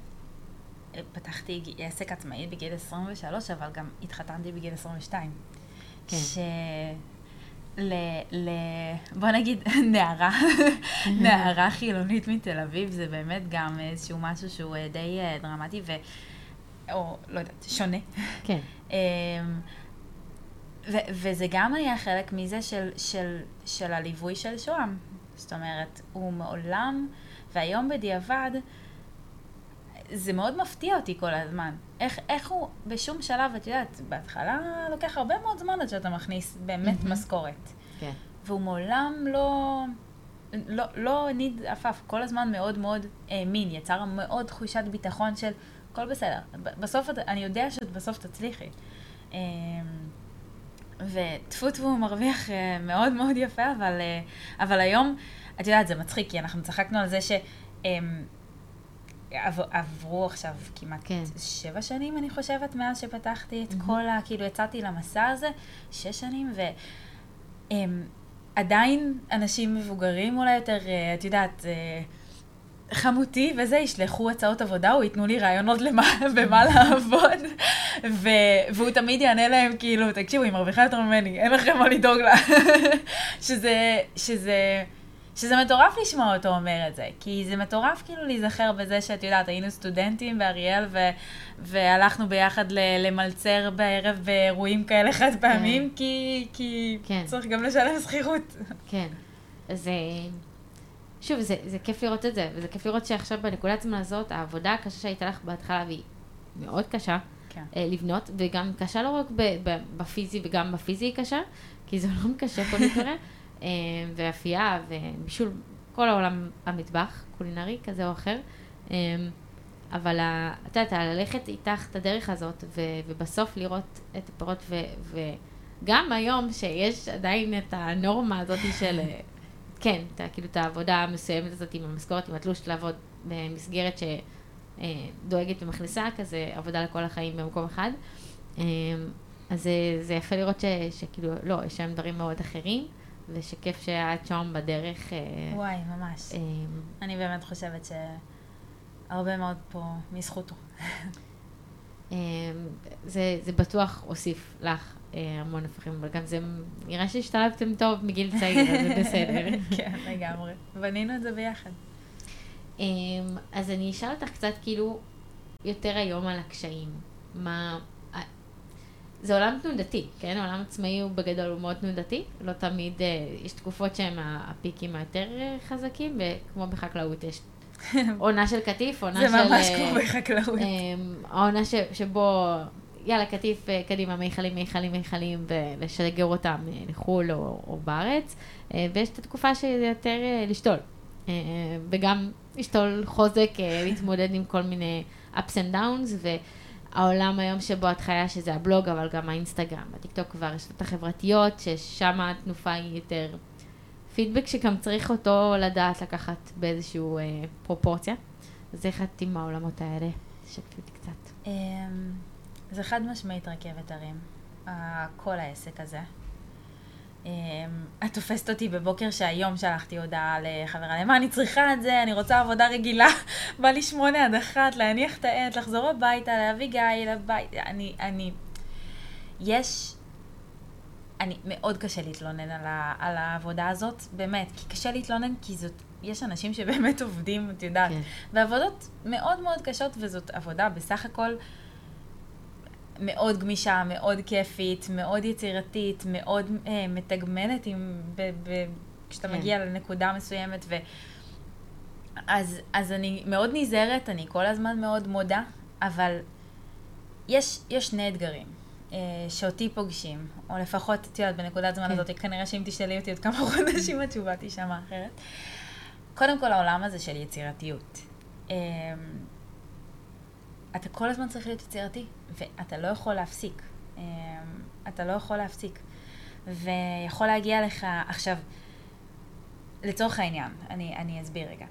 פתחתי עסק עצמאי בגיל 23, אבל גם התחתנתי בגיל 22. כן. ש... ל... ל... בוא נגיד, (laughs) נערה, (laughs) נערה חילונית מתל אביב, זה באמת גם איזשהו משהו שהוא אה, די אה, דרמטי, ו... או לא יודעת, שונה. כן. (laughs) אמ, ו- וזה גם היה חלק מזה של, של, של הליווי של שוהם. זאת אומרת, הוא מעולם, והיום בדיעבד, זה מאוד מפתיע אותי כל הזמן. איך, איך הוא בשום שלב, את יודעת, בהתחלה לוקח הרבה מאוד זמן עד שאתה מכניס באמת mm-hmm. משכורת. כן. והוא מעולם לא, לא, לא הניד עפעף, כל הזמן מאוד מאוד האמין, יצר מאוד תחושת ביטחון של הכל בסדר. בסוף, אני יודע שאת בסוף תצליחי. וטפו טפו הוא מרוויח אה, מאוד מאוד יפה, אבל, אה, אבל היום, את יודעת, זה מצחיק, כי אנחנו צחקנו על זה ש... אמ, עב, עברו עכשיו כמעט כן. שבע שנים, אני חושבת, מאז שפתחתי את מהמם. כל ה... כאילו, יצאתי למסע הזה, שש שנים, ו... אמ, עדיין אנשים מבוגרים אולי יותר, אה, את יודעת, חמותי וזה, ישלחו הצעות עבודה או ייתנו לי רעיונות למה, (laughs) במה לעבוד, ו, והוא תמיד יענה להם כאילו, תקשיבו, היא מרוויחה יותר ממני, אין לכם מה לדאוג לה. (laughs) שזה, שזה, שזה מטורף לשמוע אותו אומר את זה, כי זה מטורף כאילו להיזכר בזה שאת יודעת, היינו סטודנטים באריאל ו, והלכנו ביחד ל, למלצר בערב באירועים כאלה חד פעמים, כי, כי כן. צריך גם לשלם שכירות. כן. אז אה, שוב, זה, זה כיף לראות את זה, וזה כיף לראות שעכשיו בנקודת זמן הזאת, העבודה הקשה שהייתה לך בהתחלה, והיא מאוד קשה כן. אה, לבנות, וגם קשה לא רק ב, ב, בפיזי וגם בפיזי היא קשה, כי זה עולם קשה כל מקרה, (laughs) אה, ואפייה ובישול, כל העולם המטבח, קולינרי כזה או אחר. אה, אבל את יודעת, ללכת איתך את הדרך הזאת, ו, ובסוף לראות את הפירות, ו, וגם היום שיש עדיין את הנורמה הזאת של, כן, את, כאילו את העבודה המסוימת הזאת עם המשכורת, עם התלוש לעבוד במסגרת שדואגת ומכניסה כזה עבודה לכל החיים במקום אחד. אה, אז זה, זה יפה לראות ש, שכאילו, לא, יש שם דברים מאוד אחרים, ושכיף שאת שם בדרך. אה, וואי, ממש. אה, אני באמת חושבת שהרבה מאוד פה מזכותו. אה, זה, זה בטוח הוסיף לך המון הפכים, אבל גם זה נראה שהשתלבתם טוב מגיל צעיר, אז זה בסדר. (laughs) כן, לגמרי. בנינו את זה ביחד. אה, אז אני אשאל אותך קצת כאילו יותר היום על הקשיים. מה... אה, זה עולם תנודתי, כן? עולם עצמאי הוא בגדול הוא מאוד תנודתי. לא תמיד, אה, יש תקופות שהם הפיקים היותר אה, חזקים, וכמו בחקלאות יש (laughs) עונה של קטיף, עונה זה של... ממש אה, כמו בחקלאות. אמ, העונה שבו, יאללה, קטיף, אה, קדימה, מיכלים, מיכלים, מיכלים, ולשגר אותם אה, לחו"ל או, או בארץ. אה, ויש את התקופה שזה יותר לשתול. וגם לשתול חוזק, להתמודד עם כל מיני ups and downs, והעולם היום שבו את חיה, שזה הבלוג, אבל גם האינסטגרם, הטיקטוק והרשתות החברתיות, ששם התנופה היא יותר פידבק שגם צריך אותו לדעת לקחת באיזושהי אה, פרופורציה. אז איך את עם העולמות האלה? תשתפי קצת. זה חד משמעית רכבת הרים, כל העסק הזה. אמ, את תופסת אותי בבוקר שהיום שלחתי הודעה לחברה, למה אני צריכה את זה, אני רוצה עבודה רגילה, (laughs) בא לי שמונה עד אחת, להניח את העט, לחזור הביתה, להביא גיא לבית, אני, אני, יש, אני, מאוד קשה להתלונן על, ה, על העבודה הזאת, באמת, כי קשה להתלונן כי זאת, יש אנשים שבאמת עובדים, את יודעת, כן. ועבודות מאוד מאוד קשות, וזאת עבודה בסך הכל מאוד גמישה, מאוד כיפית, מאוד יצירתית, מאוד אה, מתגמנת עם, ב, ב, כשאתה כן. מגיע לנקודה מסוימת. ו... אז, אז אני מאוד נזהרת, אני כל הזמן מאוד מודה, אבל יש, יש שני אתגרים. אה, שאותי פוגשים, או לפחות, את יודעת, בנקודת זמן כן. הזאת, כנראה שאם תשאלי אותי עוד כמה (laughs) חודשים, התשובה תישמע אחרת. קודם כל, העולם הזה של יצירתיות. אמ, אתה כל הזמן צריך להיות יצירתי, ואתה לא יכול להפסיק. אמ, אתה לא יכול להפסיק. ויכול להגיע לך, עכשיו, לצורך העניין, אני, אני אסביר רגע.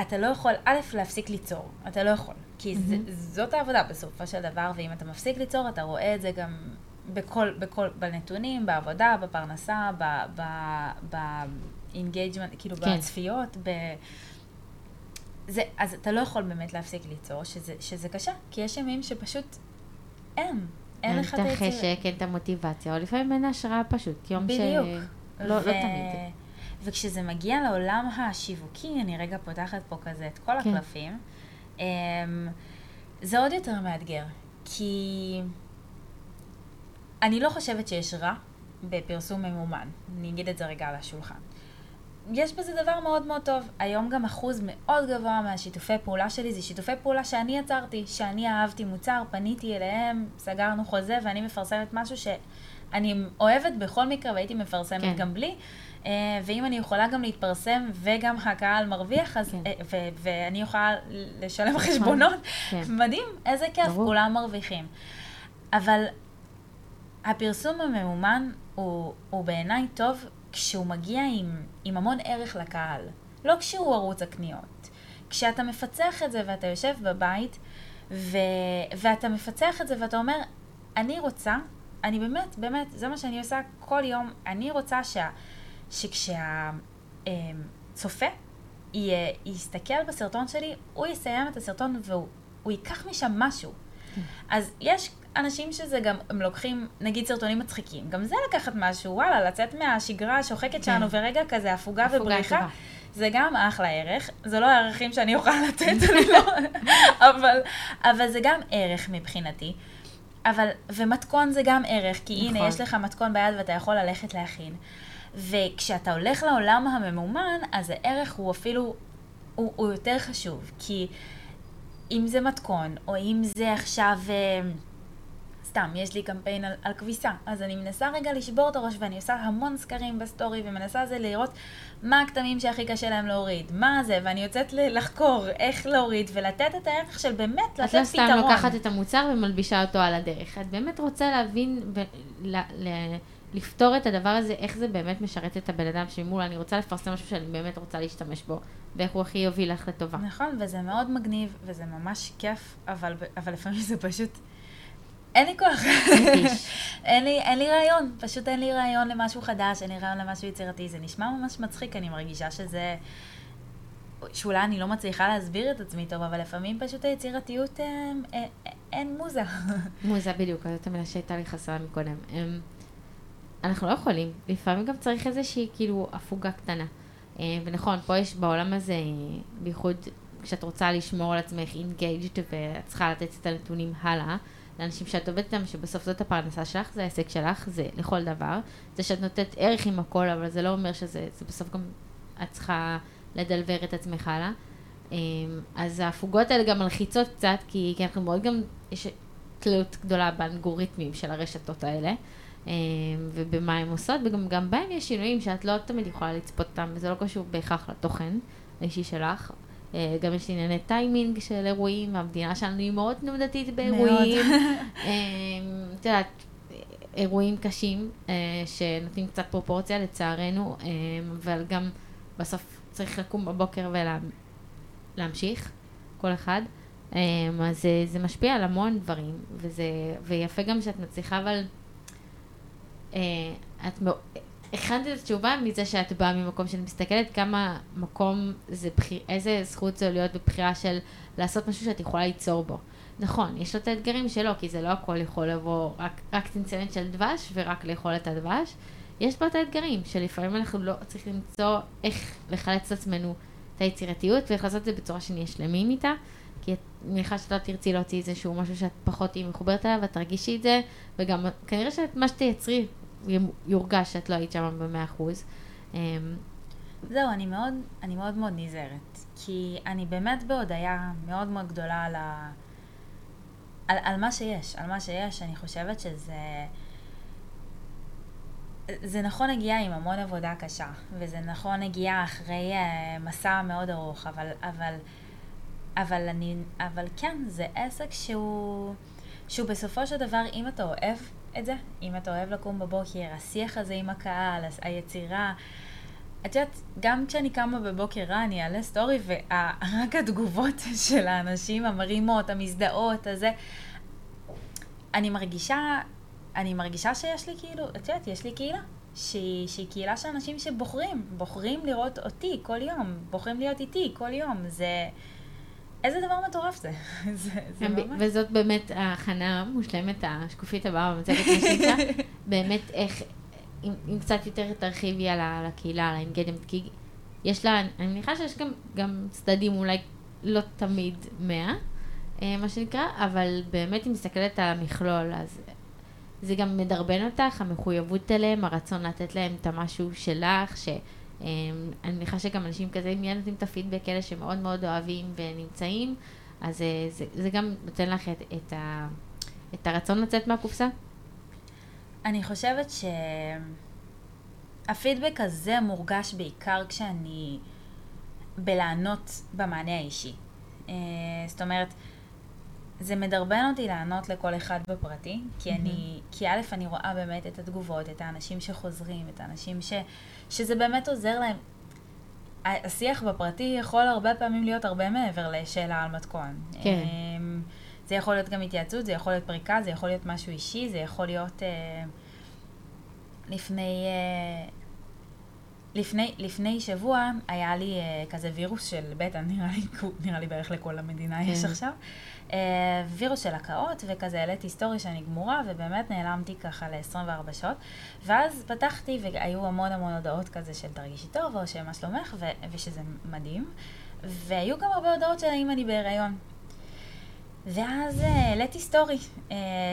אתה לא יכול, א', להפסיק ליצור, אתה לא יכול. כי mm-hmm. מהמם. זאת העבודה בסופו של דבר, ואם אתה מפסיק ליצור, אתה רואה את זה גם בכל, בכל, בנתונים, בעבודה, בפרנסה, ב- ב- ב-engagement, כאילו כן. בצפיות, ב... זה, אז אתה לא יכול באמת להפסיק ליצור, שזה, שזה קשה, כי יש ימים שפשוט אין, אין לך את את היצירה. החשק, אין את המוטיבציה, או לפעמים אין השראה פשוט. יום בדיוק. ש... לא, לא תמיד. וכשזה מגיע לעולם השיווקי, אני רגע פותחת פה כזה את כל כן. הקלפים, אמ, זה עוד יותר מאתגר, כי אני לא חושבת שיש רע בפרסום ממומן. אני אגיד את זה רגע על השולחן. יש בזה דבר מאוד מאוד טוב. היום גם אחוז מאוד גבוה מהשיתופי פעולה שלי זה שיתופי פעולה שאני יצרתי, שאני אהבתי מוצר, פניתי אליהם, סגרנו חוזה ואני מפרסמת משהו שאני אוהבת בכל מקרה והייתי מפרסמת כן. גם בלי. אה, ואם אני יכולה גם להתפרסם וגם הקהל מרוויח, אז, כן. אה, ו- ואני יכולה לשלם חשבונות, כן. מדהים, איזה כיף, ברור. כולם מרוויחים. אבל הפרסום הממומן הוא, הוא בעיניי טוב כשהוא מגיע עם, עם המון ערך לקהל, לא כשהוא ערוץ הקניות. כשאתה מפצח את זה ואתה יושב בבית ו, ואתה מפצח את זה ואתה אומר, אני רוצה, אני באמת, באמת, זה מה שאני עושה כל יום, אני רוצה שה, שכשהצופה יסתכל בסרטון שלי, הוא יסיים את הסרטון והוא ייקח משם משהו. כן. אז יש אנשים שזה גם, הם לוקחים, נגיד סרטונים מצחיקים, גם זה לקחת משהו, וואלה, לצאת מהשגרה השוחקת כן. שלנו ורגע כזה הפוגה ובריחה. זה גם אחלה ערך, זה לא הערכים שאני אוכל לתת, אני לא, (laughs) אבל, אבל זה גם ערך מבחינתי. אבל, ומתכון זה גם ערך, כי נכון. הנה, יש לך מתכון ביד ואתה יכול ללכת להכין. וכשאתה הולך לעולם הממומן, אז הערך הוא אפילו, הוא, הוא יותר חשוב, כי אם זה מתכון, או אם זה עכשיו... אה, סתם, יש לי קמפיין על, על כביסה, אז אני מנסה רגע לשבור את הראש ואני עושה המון סקרים בסטורי ומנסה זה לראות מה הכתמים שהכי קשה להם להוריד, מה זה, ואני יוצאת לחקור איך להוריד ולתת את הערך של באמת לתת פתרון. את לא סתם לוקחת את המוצר ומלבישה אותו על הדרך, את באמת רוצה להבין, ב- ל- ל- לפתור את הדבר הזה, איך זה באמת משרת את הבן אדם שמול, אני רוצה לפרסם משהו שאני באמת רוצה להשתמש בו, ואיך הוא הכי יוביל לך לטובה. נכון, וזה מאוד מגניב, וזה ממש כיף, אבל, אבל לפעמים זה פשוט... אין לי כוח. (laughs) אין, לי, אין לי רעיון, פשוט אין לי רעיון למשהו חדש, אין לי רעיון למשהו יצירתי. זה נשמע ממש מצחיק, אני מרגישה שזה... שאולי אני לא מצליחה להסביר את עצמי טוב, אבל לפעמים פשוט היצירתיות, אין, אה, אין, אה, אין מוזה. (laughs) מוזה בדיוק, זאת המילה שהייתה לי חסרה מקודם. אמ, אנחנו לא יכולים, לפעמים גם צריך איזושהי כאילו הפוגה קטנה. אה, ונכון, פה יש בעולם הזה, בייחוד כשאת רוצה לשמור על עצמך engaged ואת צריכה לתת את הנתונים הלאה, לאנשים שאת עובדת איתם, שבסוף זאת הפרנסה שלך, זה העסק שלך, זה לכל דבר. זה שאת נותנת ערך עם הכל, אבל זה לא אומר שזה, זה בסוף גם, את צריכה לדלבר את עצמך הלאה. אה, אז ההפוגות האלה גם מלחיצות קצת, כי, כי אנחנו מאוד גם, יש תלות גדולה באלגוריתמים של הרשתות האלה. אה, ובמה הן עושות, וגם בהם יש שינויים שאת לא תמיד יכולה לצפות אותם, וזה לא קשור בהכרח לתוכן האישי שלך. אה, גם יש ענייני טיימינג של אירועים, והמדינה שלנו היא מאוד תנודתית באירועים. (laughs) אה, את יודעת, אירועים קשים שנותנים קצת פרופורציה לצערנו, אבל גם בסוף צריך לקום בבוקר ולהמשיך, כל אחד. אז זה, זה משפיע על המון דברים, וזה, ויפה גם שאת מצליחה אבל אה, את הכנת את התשובה מזה שאת באה ממקום שאת מסתכלת כמה מקום זה, בחיר, איזה זכות זה להיות בבחירה של לעשות משהו שאת יכולה ליצור בו. נכון, יש לו את האתגרים שלו, כי זה לא הכל יכול לבוא רק, רק צנצנת של דבש ורק לאכול את הדבש. יש פה את האתגרים, שלפעמים אנחנו לא צריכים למצוא איך לחלץ את עצמנו את היצירתיות ואיך לעשות את זה בצורה שנהיה שלמים איתה. כי את מניחה שאת לא תרצי להוציא איזשהו משהו שאת פחות תהיי מחוברת אליו, ואת תרגישי את זה, וגם כנראה שמה שתייצרי יורגש שאת לא היית שם במאה אחוז. אמ, זהו, אני מאוד, אני מאוד מאוד נזהרת, כי אני באמת בהודיה מאוד מאוד גדולה על, ה... על, על מה שיש, על מה שיש, אני חושבת שזה... זה נכון הגיע עם המון עבודה קשה, וזה נכון הגיע אחרי uh, מסע מאוד ארוך, אבל, אבל, אבל, אני, אבל כן, זה עסק שהוא, שהוא בסופו של דבר, אם אתה אוהב את זה, אם אתה אוהב לקום בבוקר, השיח הזה עם הקהל, היצירה. את יודעת, גם כשאני קמה בבוקר רע, אני אעלה סטורי, ורק (laughs) התגובות (laughs) של האנשים המרימות, המזדהות, הזה, אני מרגישה, אני מרגישה שיש לי כאילו, את יודעת, יש לי קהילה. שהיא, שהיא קהילה של אנשים שבוחרים, בוחרים לראות אותי כל יום, בוחרים להיות איתי כל יום. זה... איזה דבר מטורף זה. (laughs) זה, זה ממש... וזאת באמת ההכנה המושלמת, השקופית הבאה במצגת משליטה, (laughs) באמת איך, אם, אם קצת יותר תרחיבי על הקהילה, על האינגדימנט, כי יש לה, אני מניחה שיש גם, גם צדדים אולי לא תמיד מאה, אה, מה שנקרא, אבל באמת אם מסתכלת על המכלול, אז זה גם מדרבן אותך, המחויבות אליהם, הרצון לתת להם את המשהו שלך, ש... אמ, אני מניחה שגם אנשים כזה מיד נותנים את הפידבק אלה שמאוד מאוד אוהבים ונמצאים, אז אה, זה, זה גם נותן לך את, את, ה, את הרצון לצאת מהקופסה? אני חושבת שהפידבק הזה מורגש בעיקר כשאני בלענות במענה האישי. אה, זאת אומרת, זה מדרבן אותי לענות לכל אחד בפרטי, כי. אני, כי א', אני רואה באמת את התגובות, את האנשים שחוזרים, את האנשים ש, שזה באמת עוזר להם. השיח בפרטי יכול הרבה פעמים להיות הרבה מעבר לשאלה על מתכון. כן. אמ, זה יכול להיות גם התייעצות, זה יכול להיות פריקה, זה יכול להיות משהו אישי, זה יכול להיות אה, לפני, אה, לפני, לפני שבוע היה לי אה, כזה וירוס של בטן, (laughs) נראה לי, נראה לי בערך לכל המדינה כן. יש עכשיו. אה, וירוס של הקאות, וכזה העליתי סטורי שאני גמורה, ובאמת נעלמתי ככה ל-24 שעות. ואז פתחתי, והיו המון המון הודעות כזה של תרגישי טוב, או שמה שלומך, ו- ושזה מדהים. והיו גם הרבה הודעות של האם אני בהיריון. ואז אה, העליתי סטורי,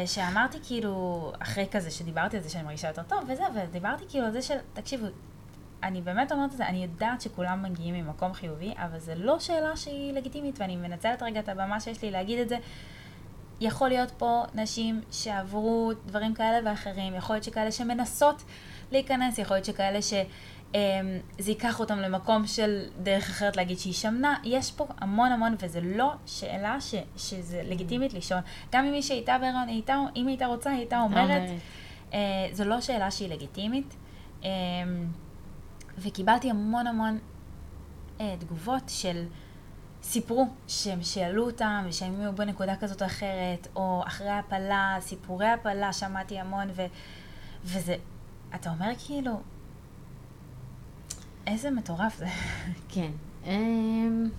שאמרתי כאילו, אחרי כזה שדיברתי על זה שאני מרגישה יותר טוב וזה, ודיברתי כאילו על זה של, תקשיבו, אני באמת אומרת את זה, אני יודעת שכולם מגיעים ממקום חיובי, אבל זו לא שאלה שהיא לגיטימית, ואני מנצלת רגע את הבמה שיש לי להגיד את זה. יכול להיות פה נשים שעברו דברים כאלה ואחרים, יכול להיות שכאלה שמנסות להיכנס, יכול להיות שכאלה שזה ייקח אותם למקום של דרך אחרת להגיד שהיא שמנה, יש פה המון המון, וזו לא שאלה ש, שזה לגיטימית לשאול. גם אם מי שהייתה בהיריון, הייתה- אם היא הייתה רוצה, היא הייתה אומרת, אה, זו לא שאלה שהיא לגיטימית. וקיבלתי המון המון אה, תגובות של סיפרו שהם שאלו אותם ושהם היו בנקודה כזאת או אחרת, או אחרי הפלה, סיפורי הפלה, שמעתי המון, ו, וזה, אתה אומר כאילו, איזה מטורף זה. (laughs) כן. אמ,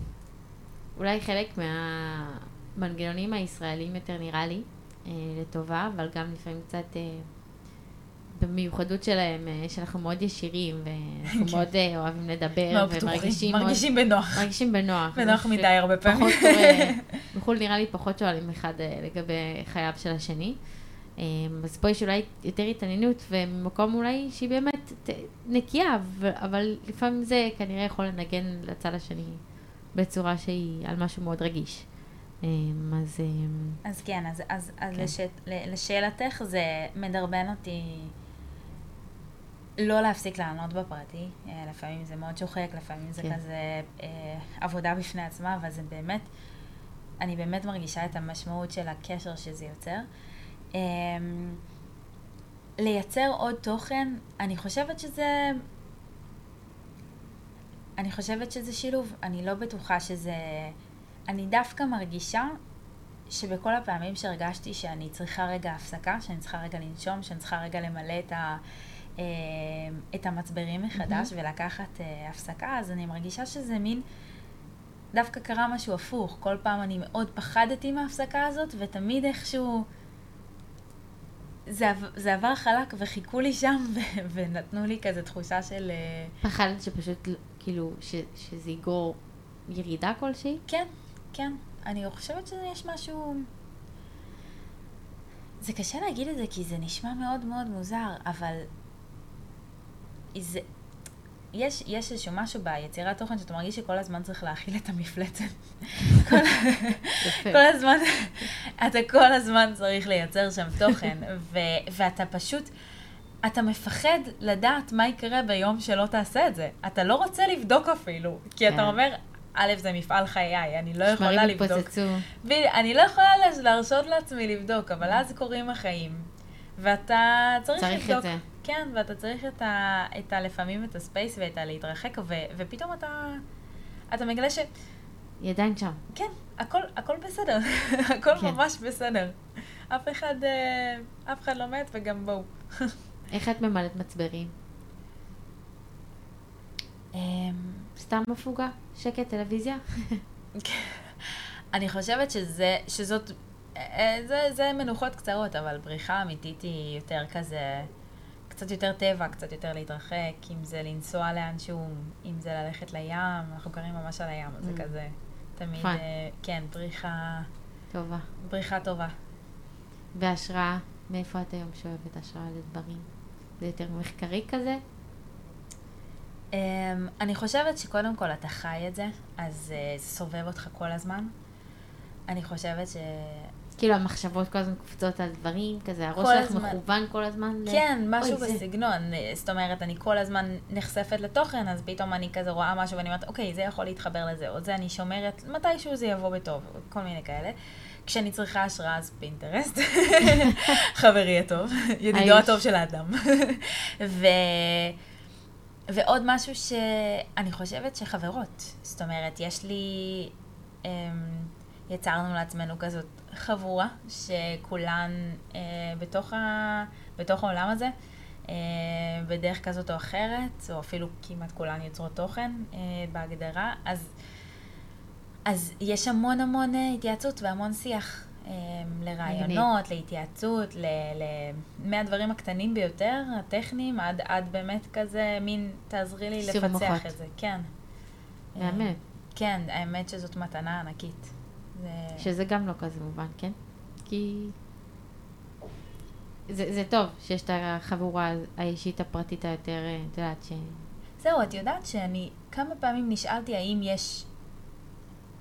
אולי חלק מהמנגנונים הישראלים יותר נראה לי, אה, לטובה, אבל גם לפעמים קצת אה, במיוחדות שלהם, אה, שאנחנו מאוד ישירים, ואנחנו כן. מאוד אה, אוהבים לדבר, ומרגישים מאוד... מרגישים בנוח. מרגישים בנוח. בנוח מדי הרבה פעמים. פחות קורה, (laughs) בחו"ל נראה לי פחות שואלים אחד אה, לגבי חייו של השני. אה, אז פה יש אולי יותר התעניינות, וממקום אולי שהיא באמת נקייה, אבל לפעמים זה כנראה יכול לנגן לצד השני בצורה שהיא על משהו מאוד רגיש. אה, אז אה, אז כן, אז, אז, אז כן. לשאלתך זה מדרבן אותי לא להפסיק לענות בפרטי. אה, לפעמים זה מאוד שוחק, לפעמים זה כן. כזה אה, עבודה בפני עצמה, אבל זה באמת, אני באמת מרגישה את המשמעות של הקשר שזה יוצר. אה, לייצר עוד תוכן, אני חושבת שזה... אני חושבת שזה שילוב. אני לא בטוחה שזה... אני דווקא מרגישה שבכל הפעמים שהרגשתי שאני צריכה רגע הפסקה, שאני צריכה רגע לנשום, שאני צריכה רגע למלא את, ה, את המצברים מחדש מהמם. ולקחת אה, הפסקה, אז אני מרגישה שזה מין, דווקא קרה משהו הפוך. כל פעם אני מאוד פחדתי מההפסקה הזאת, ותמיד איכשהו... זה, זה עבר חלק וחיכו לי שם (laughs) ו- ונתנו לי כזה תחושה של אה, פחדת שפשוט, כאילו, ש- שזה יגרור ירידה כלשהי? כן, כן. אני חושבת שיש משהו... זה קשה להגיד את זה כי זה נשמע מאוד מאוד מוזר, אבל... זה... יש, יש איזשהו משהו ביצירת תוכן שאתה מרגיש שכל הזמן צריך להכיל את המפלצת. (laughs) כל. כל הזמן, אתה כל הזמן צריך לייצר שם תוכן, ו, ואתה פשוט, אתה מפחד לדעת מה יקרה ביום שלא תעשה את זה. אתה לא רוצה לבדוק אפילו, כי כן. אתה אומר, א', זה מפעל חיי, אני לא יכולה שמרים לבדוק. התפוצצו. ב- אני לא יכולה להרשות לעצמי לבדוק, אבל אז קורים החיים, ואתה צריך, צריך את לבדוק. זה. כן, ואתה צריך את ה, את ה... לפעמים את הספייס ואת הלהתרחק, ו, ופתאום אתה, אתה מגלה ש... היא עדיין שם. כן, הכל, הכל בסדר, (laughs) הכל כן. ממש בסדר. אף אחד, אה, אף אחד לא מת, וגם בואו. (laughs) איך את ממלאת מצברים? אמ, סתם בפוגה? שקט, טלוויזיה? (laughs) אני חושבת שזה, שזאת, אה, זה, זה מנוחות קצרות, אבל בריחה אמיתית היא יותר כזה, קצת יותר טבע, קצת יותר להתרחק, אם זה לנסוע לאנשהו, אם זה ללכת לים, אנחנו גרים ממש על הים, אז זה Mm. כזה, תמיד. אה, כן, בריחה, טובה. בריחה טובה. והשראה, מאיפה את היום שואבת השראה לדברים? זה יותר מחקרי כזה? Um, אני חושבת שקודם כל אתה חי את זה, אז uh, זה סובב אותך כל הזמן. אני חושבת ש... כאילו המחשבות כל הזמן קופצות על דברים, כזה הראש שלך הזמן. מכוון כל הזמן ל... כן, משהו אוי, זה- בסגנון. זאת אומרת, אני כל הזמן נחשפת לתוכן, אז פתאום אני כזה רואה משהו ואני אומרת, אוקיי, זה יכול להתחבר לזה, או זה אני שומרת, מתישהו זה יבוא בטוב, כל מיני כאלה. כשאני צריכה השראה, אז פינטרסט, (laughs) חברי הטוב, ידידו. הטוב של האדם. (laughs) ו... ועוד משהו שאני חושבת שחברות, זאת אומרת, יש לי, אמ, יצרנו לעצמנו כזאת חבורה, שכולן אה, בתוך, ה, בתוך העולם הזה, אה, בדרך כזאת או אחרת, או אפילו כמעט כולן יוצרות תוכן אה, בהגדרה, אז, אז יש המון המון אה, התייעצות והמון שיח. אה, לרעיונות, להתייעצות, ל, ל, מהדברים הקטנים ביותר, הטכניים, עד, עד באמת כזה מין, תעזרי לי לפצח מוחות. את זה, כן. מהמם. אה, כן, האמת שזאת מתנה ענקית. זה... שזה גם לא כזה מובן, כן? כי... זה, זה טוב שיש את החבורה האישית הפרטית היותר, אה, את יודעת, ש... זהו, את יודעת שאני כמה פעמים נשאלתי האם יש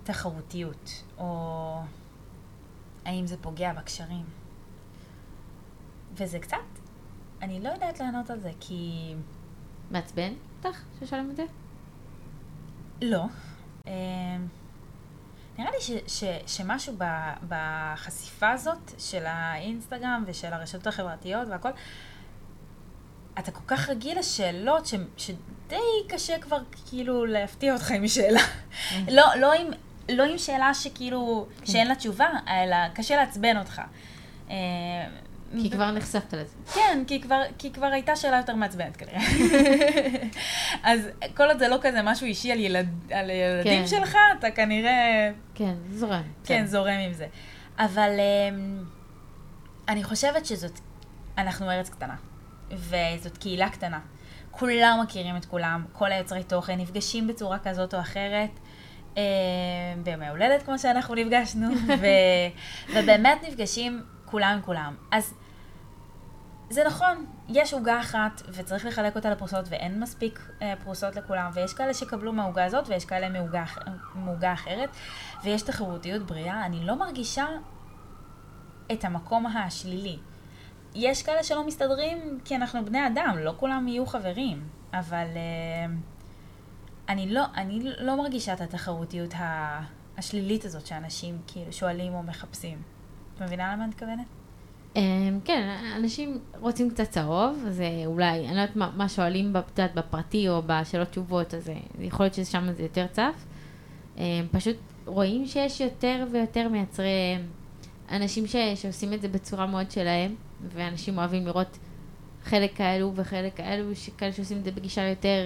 תחרותיות, או האם זה פוגע בקשרים. וזה קצת, אני לא יודעת לענות על זה, כי מעצבן אותך ששואלים את זה? לא. אה, נראה לי ש, ש, שמשהו ב, בחשיפה הזאת של האינסטגרם ושל הרשתות החברתיות והכל, אתה כל כך רגיל לשאלות ש, שדי קשה כבר כאילו להפתיע אותך עם שאלה. לא, לא, עם, לא עם שאלה שכאילו, שאין לה תשובה, אלא קשה לעצבן אותך. כי כבר נחשפת לזה. כן, כי כבר, כי כבר הייתה שאלה יותר מעצבנת כנראה. (laughs) אז כל עוד זה לא כזה משהו אישי על, ילד, על ילדים כן. שלך, אתה כנראה, כן, זורם. כן, זורם עם זה. אבל אמ, אני חושבת שזאת, אנחנו ארץ קטנה, וזאת קהילה קטנה. כולם מכירים את כולם, כל היוצרי תוכן נפגשים בצורה כזאת או אחרת. אה, בימי הולדת כמו שאנחנו נפגשנו, (laughs) ו, ובאמת נפגשים כולם עם כולם. אז זה נכון, יש עוגה אחת וצריך לחלק אותה לפרוסות ואין מספיק אה, פרוסות לכולם ויש כאלה שקבלו מהעוגה הזאת ויש כאלה מעוגה, אח- מעוגה אחרת ויש תחרותיות בריאה, אני לא מרגישה את המקום השלילי. יש כאלה שלא מסתדרים כי אנחנו בני אדם, לא כולם יהיו חברים, אבל אה, אני, לא, אני לא מרגישה את התחרותיות השלילית הזאת שאנשים כאילו שואלים או מחפשים. את מבינה למה אני מתכוונת? אמ, כן, אנשים רוצים קצת צהוב, אז אה, אולי, אני לא יודעת מה, מה שואלים, יודעת, בפרטי או בשאלות תשובות, אז אה, יכול להיות ששם זה יותר צף. אמ, פשוט רואים שיש יותר ויותר מייצרי, אנשים ש, שעושים את זה בצורה מאוד שלהם, ואנשים אוהבים לראות חלק כאלו וחלק כאלו, כאלה שעושים את זה בגישה יותר...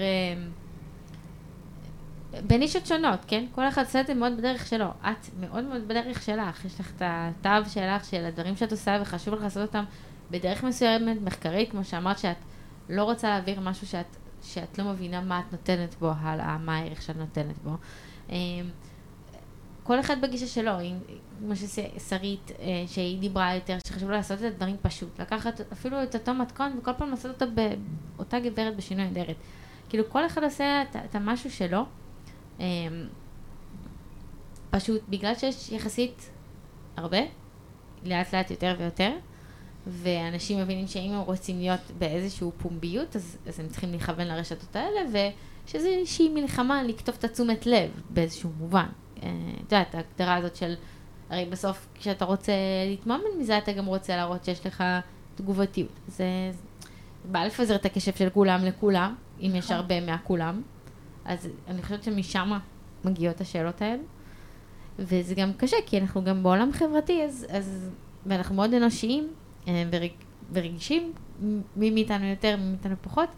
בנישות שונות, כן? כל אחד עושה את זה מאוד בדרך שלו. את מאוד מאוד בדרך שלך. יש לך את התו שלך, של הדברים שאת עושה, וחשוב לך לעשות אותם בדרך מסוימת, מחקרית, כמו שאמרת, שאת לא רוצה להעביר משהו שאת, שאת לא מבינה מה את נותנת בו הלאה, מה הערך שאת נותנת בו. אמ, כל אחד בגישה שלו, כמו ששרית, אה, שהיא דיברה יותר, שחשוב לה לעשות את הדברים פשוט. לקחת אפילו את אותו מתכון וכל פעם לעשות אותו באותה גברת בשינוי אדרת. כאילו כל אחד עושה את המשהו שלו. אמ, פשוט בגלל שיש יחסית הרבה, לאט לאט יותר ויותר, ואנשים מבינים שאם הם רוצים להיות באיזושהי פומביות, אז, אז הם צריכים לכוון לרשתות האלה, ושזה איזושהי מלחמה לקטוף את התשומת לב באיזשהו מובן. אה, את יודעת, ההגדרה הזאת של, הרי בסוף כשאתה רוצה להתממן מזה, אתה גם רוצה להראות שיש לך תגובתיות. זה בא לפזר את הקשב של כולם לכולם, אם יש נכון. הרבה מהכולם. אז אני חושבת שמשם מגיעות השאלות האלה. וזה גם קשה, כי אנחנו גם בעולם חברתי, אז, אז ואנחנו מאוד אנושיים אה, ורג, ורגישים, מי מאיתנו יותר, מי מאיתנו פחות,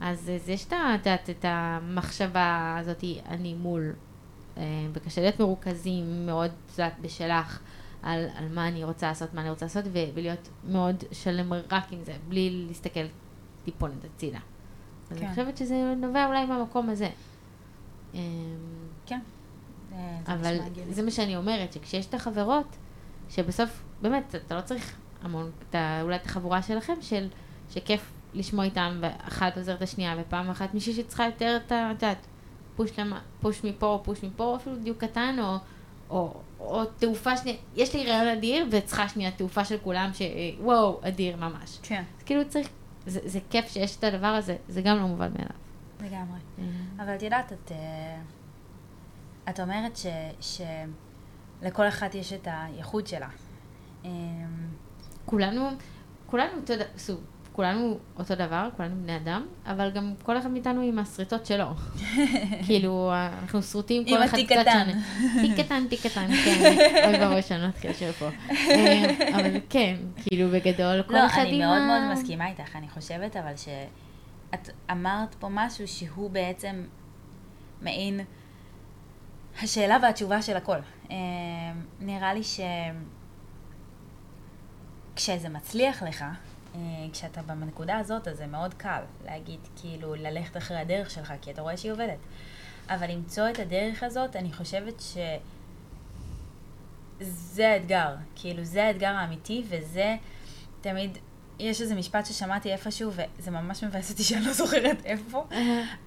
אז, אז יש את את יודעת, את המחשבה הזאת, אני מול, אה, וקשה להיות מרוכזים מאוד, את יודעת, בשלך, על, על מה אני רוצה לעשות, מה אני רוצה לעשות, ו, ולהיות מאוד שלם רק עם זה, בלי להסתכל טיפונת הצידה. אז כן. אני חושבת שזה נובע אולי מהמקום הזה. אמ, כן. אה, אבל. זה מה שאני אומרת, שכשיש את החברות, שבסוף, באמת, אתה לא צריך המון, אולי את החבורה שלכם, של, שכיף לשמוע איתם, ואחת עוזרת השנייה, ופעם אחת מישהי שצריכה יותר את ה... את יודעת, פוש, למה, פוש מפה או פוש מפה, או אפילו דיוק קטן, או, או, או תעופה שנייה, יש לי רעיון אדיר וצריכה שנייה תעופה של כולם שוואו, אדיר ממש. כן. אז כאילו צריך, זה, זה כיף שיש את הדבר הזה, זה גם לא מובן מאליו. לגמרי. אבל את יודעת, את, אה, את אומרת ש, שלכל אחת יש את הייחוד שלה. אמ, כולנו, כולנו אותו, ד- סוג, כולנו אותו דבר, כולנו בני אדם, אבל גם כל אחד מאיתנו עם השריטות שלו. (laughs) כאילו, אנחנו שרוטים כל עם אחד התיק קצת קטן. שונה. תיק קטן, תיק (laughs) קטן, כן. אוי ואבוי שאני לא אתחיל לשיר פה. אה, אבל כן, כאילו בגדול, כל לא, אחד אני עם מאוד ה... מאוד מסכימה איתך, אני חושבת אבל שאת אמרת פה משהו שהוא בעצם מעין השאלה והתשובה של הכל. אה, נראה לי ש... כשזה מצליח לך, אה, כשאתה בנקודה הזאת, אז זה מאוד קל להגיד, כאילו, ללכת אחרי הדרך שלך, כי אתה רואה שהיא עובדת. אבל למצוא את הדרך הזאת, אני חושבת ש... זה האתגר, כאילו זה האתגר האמיתי, וזה תמיד, יש איזה משפט ששמעתי איפשהו, וזה ממש מבאס אותי שאני לא זוכרת איפה,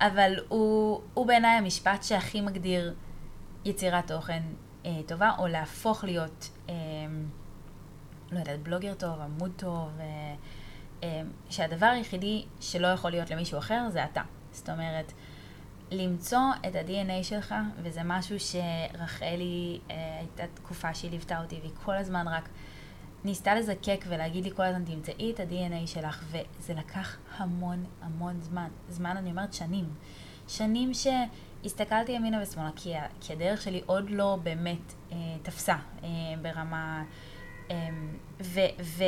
אבל הוא, הוא בעיניי המשפט שהכי מגדיר יצירת תוכן אה, טובה, או להפוך להיות, אה, לא יודעת, בלוגר טוב, עמוד טוב, אה, אה, שהדבר היחידי שלא יכול להיות למישהו אחר זה אתה. זאת אומרת, למצוא את ה-DNA שלך, וזה משהו שרחלי, אה, הייתה תקופה שהיא ליוותה אותי, והיא כל הזמן רק ניסתה לזקק ולהגיד לי כל הזמן, תמצאי את ה-DNA שלך, וזה לקח המון המון זמן. זמן, אני אומרת, שנים. שנים שהסתכלתי ימינה ושמאלה, כי, כי הדרך שלי עוד לא באמת אה, תפסה אה, ברמה... אה, ו... ו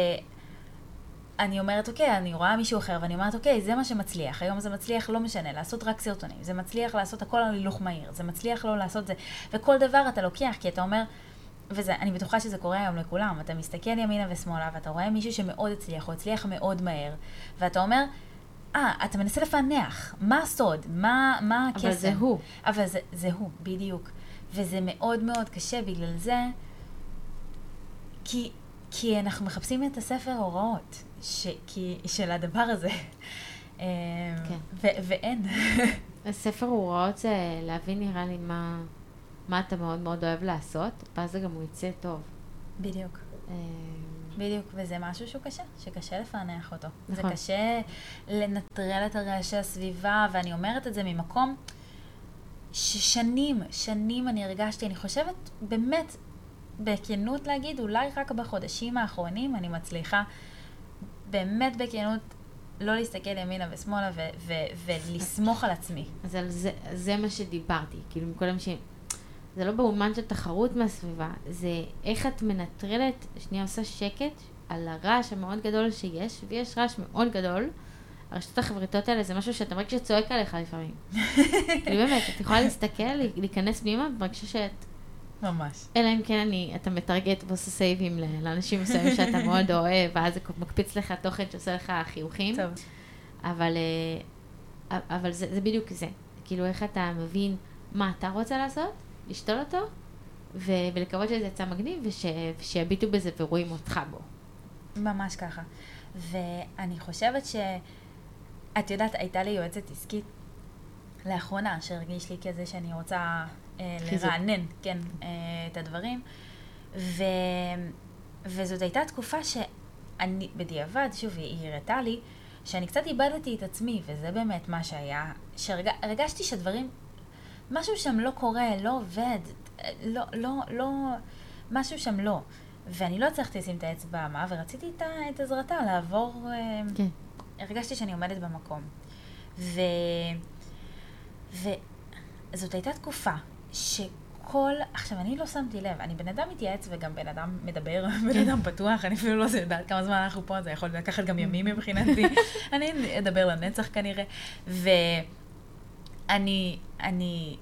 אני אומרת, אוקיי, אני רואה מישהו אחר, ואני אומרת, אוקיי, זה מה שמצליח. היום זה מצליח, לא משנה, לעשות רק סרטונים. זה מצליח לעשות הכל על הילוך מהיר. זה מצליח לא לעשות זה. וכל דבר אתה לוקח, כי אתה אומר, וזה, אני בטוחה שזה קורה היום לכולם. אתה מסתכל ימינה ושמאלה, ואתה רואה מישהו שמאוד הצליח, או הצליח מאוד מהר, ואתה אומר, אה, אתה מנסה לפענח, מה הסוד? מה, מה הקסם? אבל זה הוא. אבל זה, זה הוא, בדיוק. וזה מאוד מאוד קשה בגלל זה, כי, כי אנחנו מחפשים את הספר הוראות ש, כי, של הדבר הזה. כן. (laughs) כן. ו- ואין. (laughs) הספר הוראות זה להבין נראה לי מה, מה אתה מאוד מאוד אוהב לעשות, ואז זה גם הוא יצא טוב. בדיוק. אה, בדיוק, וזה משהו שהוא קשה, שקשה לפענח אותו. זה נכון. קשה לנטרל את הרעשי הסביבה, ואני אומרת את זה ממקום ששנים, שנים אני הרגשתי, אני חושבת באמת, בכנות להגיד, אולי רק בחודשים האחרונים אני מצליחה באמת בכנות לא להסתכל ימינה ושמאלה ו- ו- ולסמוך על עצמי. אז על זה, זה מה שדיברתי, כאילו מקודם ש... זה לא באומן של תחרות מהסביבה, זה איך את מנטרלת, שנייה עושה שקט על הרעש המאוד גדול שיש, ויש רעש מאוד גדול. הרשתות החברתיות האלה זה משהו שאתה מרגיש שצועק עליך לפעמים. (laughs) כאילו באמת, את יכולה להסתכל, להיכנס פנימה, ומרגישה שאת... ממש. אלא אם כן אני, אתה מטרגט ועושה סייבים לאנשים מסוימים שאתה מאוד אוהב, ואז זה מקפיץ לך תוכן שעושה לך חיוכים. טוב. אבל, אה, אבל זה, זה בדיוק זה. כאילו, איך אתה מבין מה אתה רוצה לעשות, לשתול אותו, ו, ולקוות שזה יצא מגניב, וש, ושיביטו בזה ורואים אותך בו. ממש ככה. ואני חושבת ש... את יודעת, הייתה לי יועצת עסקית לאחרונה, שהרגיש לי כזה שאני רוצה אה. לרענן, כן, אה, את הדברים. ו... וזאת הייתה תקופה שאני, בדיעבד, שוב, היא הראתה לי, שאני קצת איבדתי את עצמי, וזה באמת מה שהיה, שהרגשתי שדברים, משהו שם לא קורה, לא עובד, לא, לא, לא, משהו שם לא. ואני לא הצלחתי לשים את האצבע מה, ורציתי את, את עזרתה לעבור, אה, כן. הרגשתי שאני עומדת במקום. ו... וזאת הייתה תקופה שכל, עכשיו אני לא שמתי לב, אני בן אדם מתייעץ וגם בן אדם מדבר, (laughs) בן אדם פתוח, אני אפילו לא יודעת כמה זמן אנחנו פה, זה יכול לקחת גם ימים מבחינתי. (laughs) אני אדבר לנצח כנראה. ואני, אני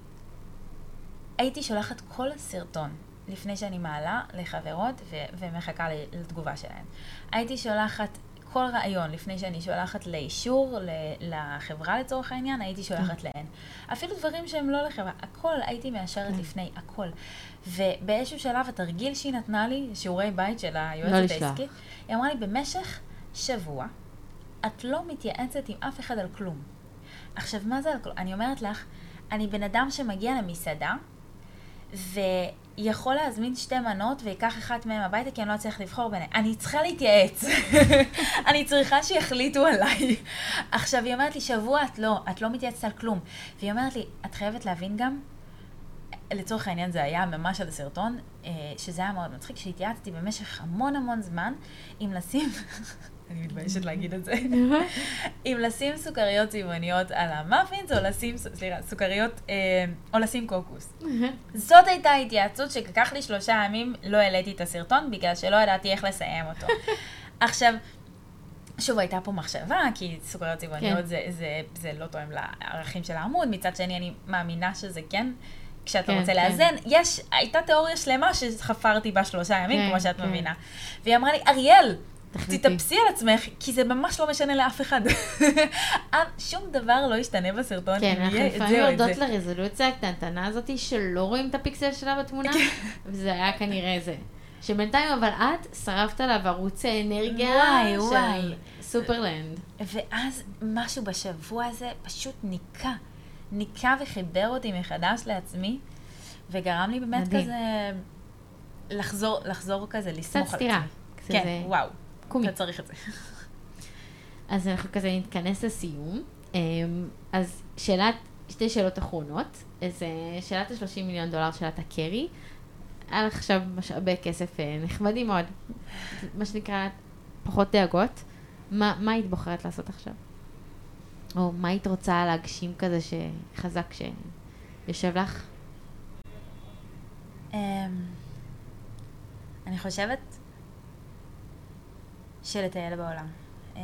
הייתי שולחת כל סרטון לפני שאני מעלה לחברות ו- ומחכה לתגובה שלהן. הייתי שולחת כל רעיון לפני שאני שולחת לאישור ל- לחברה לצורך העניין, הייתי שולחת להן. אפילו דברים שהם לא לחברה, הכל הייתי מאשרת כן. לפני, הכל. ובאיזשהו שלב התרגיל שהיא נתנה לי, שיעורי בית של לא היועצת לשלוח. העסקית, היא אמרה לי, במשך שבוע את לא מתייעצת עם אף אחד על כלום. עכשיו, מה זה על כלום? אני אומרת לך, אני בן אדם שמגיע למסעדה, יכול להזמין שתי מנות ויקח אחת מהן הביתה כי אני לא אצליח לבחור ביניהן. אני צריכה להתייעץ. (laughs) אני צריכה שיחליטו עליי. עכשיו, היא אומרת לי, שבוע את לא, את לא מתייעצת על כלום. והיא אומרת לי, את חייבת להבין גם, לצורך העניין זה היה ממש על הסרטון, אה, שזה היה מאוד מצחיק, שהתייעצתי במשך המון המון זמן, אם לשים... אני מתביישת להגיד את זה. אם לשים סוכריות צבעוניות על המאפינס, או לשים, סליחה, סוכריות, אה, או לשים קוקוס. זאת הייתה התייעצות שלקח לי שלושה ימים, לא העליתי את הסרטון, בגלל שלא ידעתי איך לסיים אותו. (laughs) עכשיו, שוב, הייתה פה מחשבה, כי סוכריות צבעוניות כן. זה, זה, זה לא תואם לערכים של העמוד, מצד שני אני מאמינה שזה כן. כשאתה כן, רוצה כן. לאזן, יש, הייתה תיאוריה שלמה שחפרתי בה שלושה ימים, כן, כמו שאת כן. מבינה. והיא אמרה לי, אריאל, תתאפסי על עצמך, כי זה ממש לא משנה לאף אחד. (laughs) אה, שום דבר לא ישתנה בסרטון. כן, אנחנו לפעמים יורדות לרזולוציה הקטנטנה הזאת שלא רואים את הפיקסל שלה בתמונה, כן. וזה היה כנראה זה. שבינתיים אבל את שרפת עליו ערוץ אנרגיה וואי, של וואי. סופרלנד. ואז משהו בשבוע הזה פשוט ניקה. ניקה וחיבר אותי מחדש לעצמי, וגרם לי באמת מדהים. כזה לחזור, לחזור כזה, לסמוך על עצמי. קצת סטירה. כן, וואו. קומי. אתה צריך את זה. (laughs) אז אנחנו כזה נתכנס לסיום. אמ, אז שאלת, שתי שאלות אחרונות. אז שאלת ה-30 מיליון דולר שאלת הקרי. היה לך עכשיו משאבי כסף אה, נחמדים מאוד. מה שנקרא, פחות דאגות. מה, מה היית בוחרת לעשות עכשיו? או מה היית רוצה להגשים כזה שחזק שיושב לך? Um, אני חושבת של לטייל בעולם. אמ,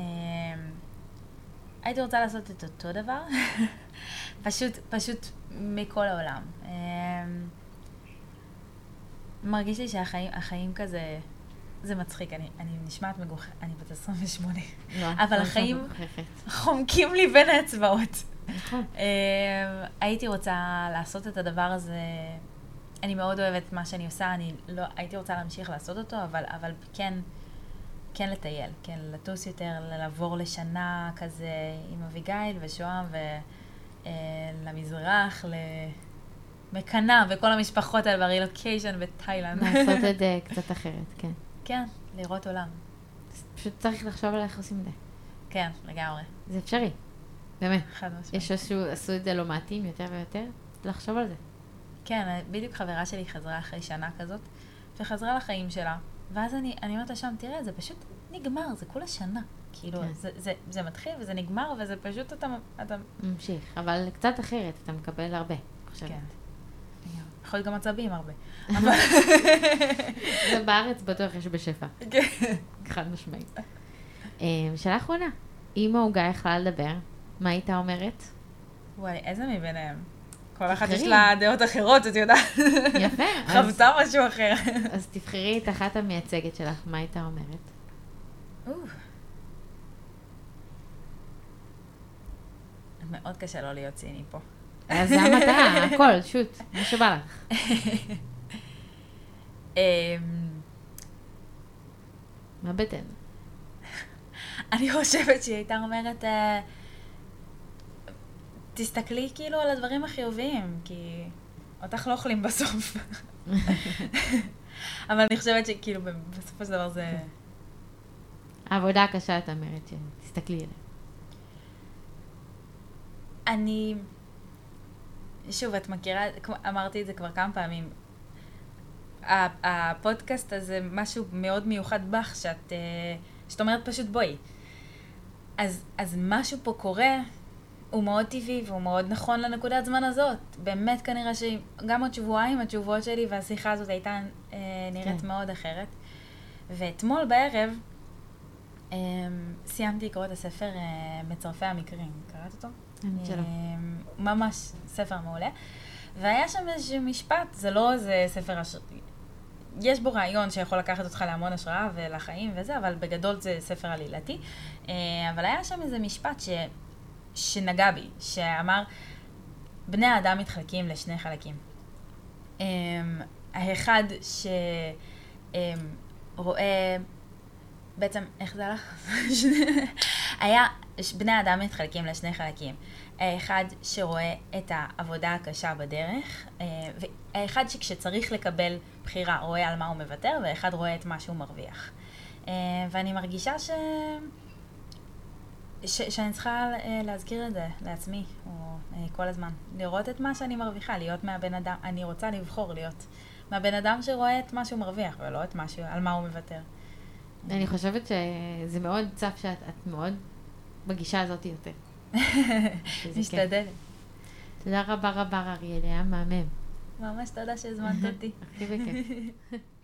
הייתי רוצה לעשות את אותו דבר, פשוט, פשוט מכל העולם. אמ, מרגיש לי שהחיים כזה, זה מצחיק, אני, אני נשמעת מגוחכת, אני בת 28, לא, אבל לא החיים חומקים לי בין האצבעות. נכון. אמ, הייתי רוצה לעשות את הדבר הזה, אני מאוד אוהבת מה שאני עושה, אני לא, הייתי רוצה להמשיך לעשות אותו, אבל, אבל כן, כן לטייל, כן לטוס יותר, לעבור לשנה כזה עם אביגיל ושוהם ולמזרח, אה, למקנה וכל המשפחות האלה ברילוקיישן בתאילנד. לעשות את זה (laughs) קצת אחרת, כן. כן, לראות עולם. פשוט צריך לחשוב על איך עושים את זה. כן, לגמרי. זה אפשרי, באמת. חד משמעית. יש שעשו את זה לא מעטים יותר ויותר, לחשוב על זה. כן, בדיוק חברה שלי חזרה אחרי שנה כזאת, וחזרה לחיים שלה, ואז אני, אני אומרת לה שם, תראה, זה פשוט נגמר, זה כולה שנה. כאילו, כן. זה, זה, זה מתחיל וזה נגמר, וזה פשוט אתה... אתה... ממשיך, אבל קצת אחרת, אתה מקבל הרבה, חושבת. כן. יכול להיות גם עצבים הרבה. (laughs) זה בארץ בטוח יש בשפע. כן. חד משמעית. אה, שאלה אחרונה, אם העוגה יכלה לדבר, מה הייתה אומרת? וואי, איזה מביניהם? כל אחת יש לה דעות אחרות, את יודעת. יפה. (laughs) חוותה משהו אחר. אז תבחרי את אחת המייצגת שלך, מה הייתה אומרת? מאוד קשה לא להיות ציני פה. אז זה המטרה, (laughs) הכל, שוט, מה שבא לך. אמ, מה בטן? אני חושבת שהיא הייתה אומרת, אה, תסתכלי כאילו על הדברים החיוביים, כי אותך לא אוכלים בסוף. (laughs) אבל אני חושבת שכאילו בסופו של דבר זה... העבודה הקשה, את אומרת, שתסתכלי עליה. אני... שוב, את מכירה, אמרתי את זה כבר כמה פעמים. הפודקאסט הזה משהו מאוד מיוחד בך, שאת, אה, שאת אומרת פשוט בואי. אז, אז משהו פה קורה, הוא מאוד טבעי והוא מאוד נכון לנקודת זמן הזאת. באמת כנראה שגם עוד שבועיים התשובות שלי והשיחה הזאת הייתה אה, נראית כן. מאוד אחרת. ואתמול בערב אה, סיימתי לקרוא את הספר אה, מצרפי המקרים. קראת אותו? אמ, ממש ספר מעולה. והיה שם איזשהו משפט, זה לא איזה ספר הש... יש בו רעיון שיכול לקחת אותך להמון השראה ולחיים וזה, אבל בגדול זה ספר עלילתי. אה, אבל היה שם איזה משפט ש... שנגע בי, שאמר, בני האדם מתחלקים לשני חלקים. אמ, האחד שרואה, בעצם, איך זה הלך? (laughs) היה, בני אדם מתחלקים לשני חלקים. האחד שרואה את העבודה הקשה בדרך, אה, והאחד שכשצריך לקבל בחירה רואה על מה הוא מוותר, והאחד רואה את מה שהוא מרוויח. אה, ואני מרגישה ש... ש... שאני צריכה אה, להזכיר את זה לעצמי, או כל הזמן. לראות את מה שאני מרוויחה, להיות מהבן אדם, אני רוצה לבחור להיות מהבן אדם שרואה את מה שהוא מרוויח, ולא את מה ש... על מה הוא מוותר. אני חושבת שזה מאוד צף שאת מאוד בגישה הזאת יותר. (laughs) משתדלת. תודה רבה רבה, אריאל, היה מהמם. ממש תודה שהזמנת אותי. הכי בכיף. (laughs)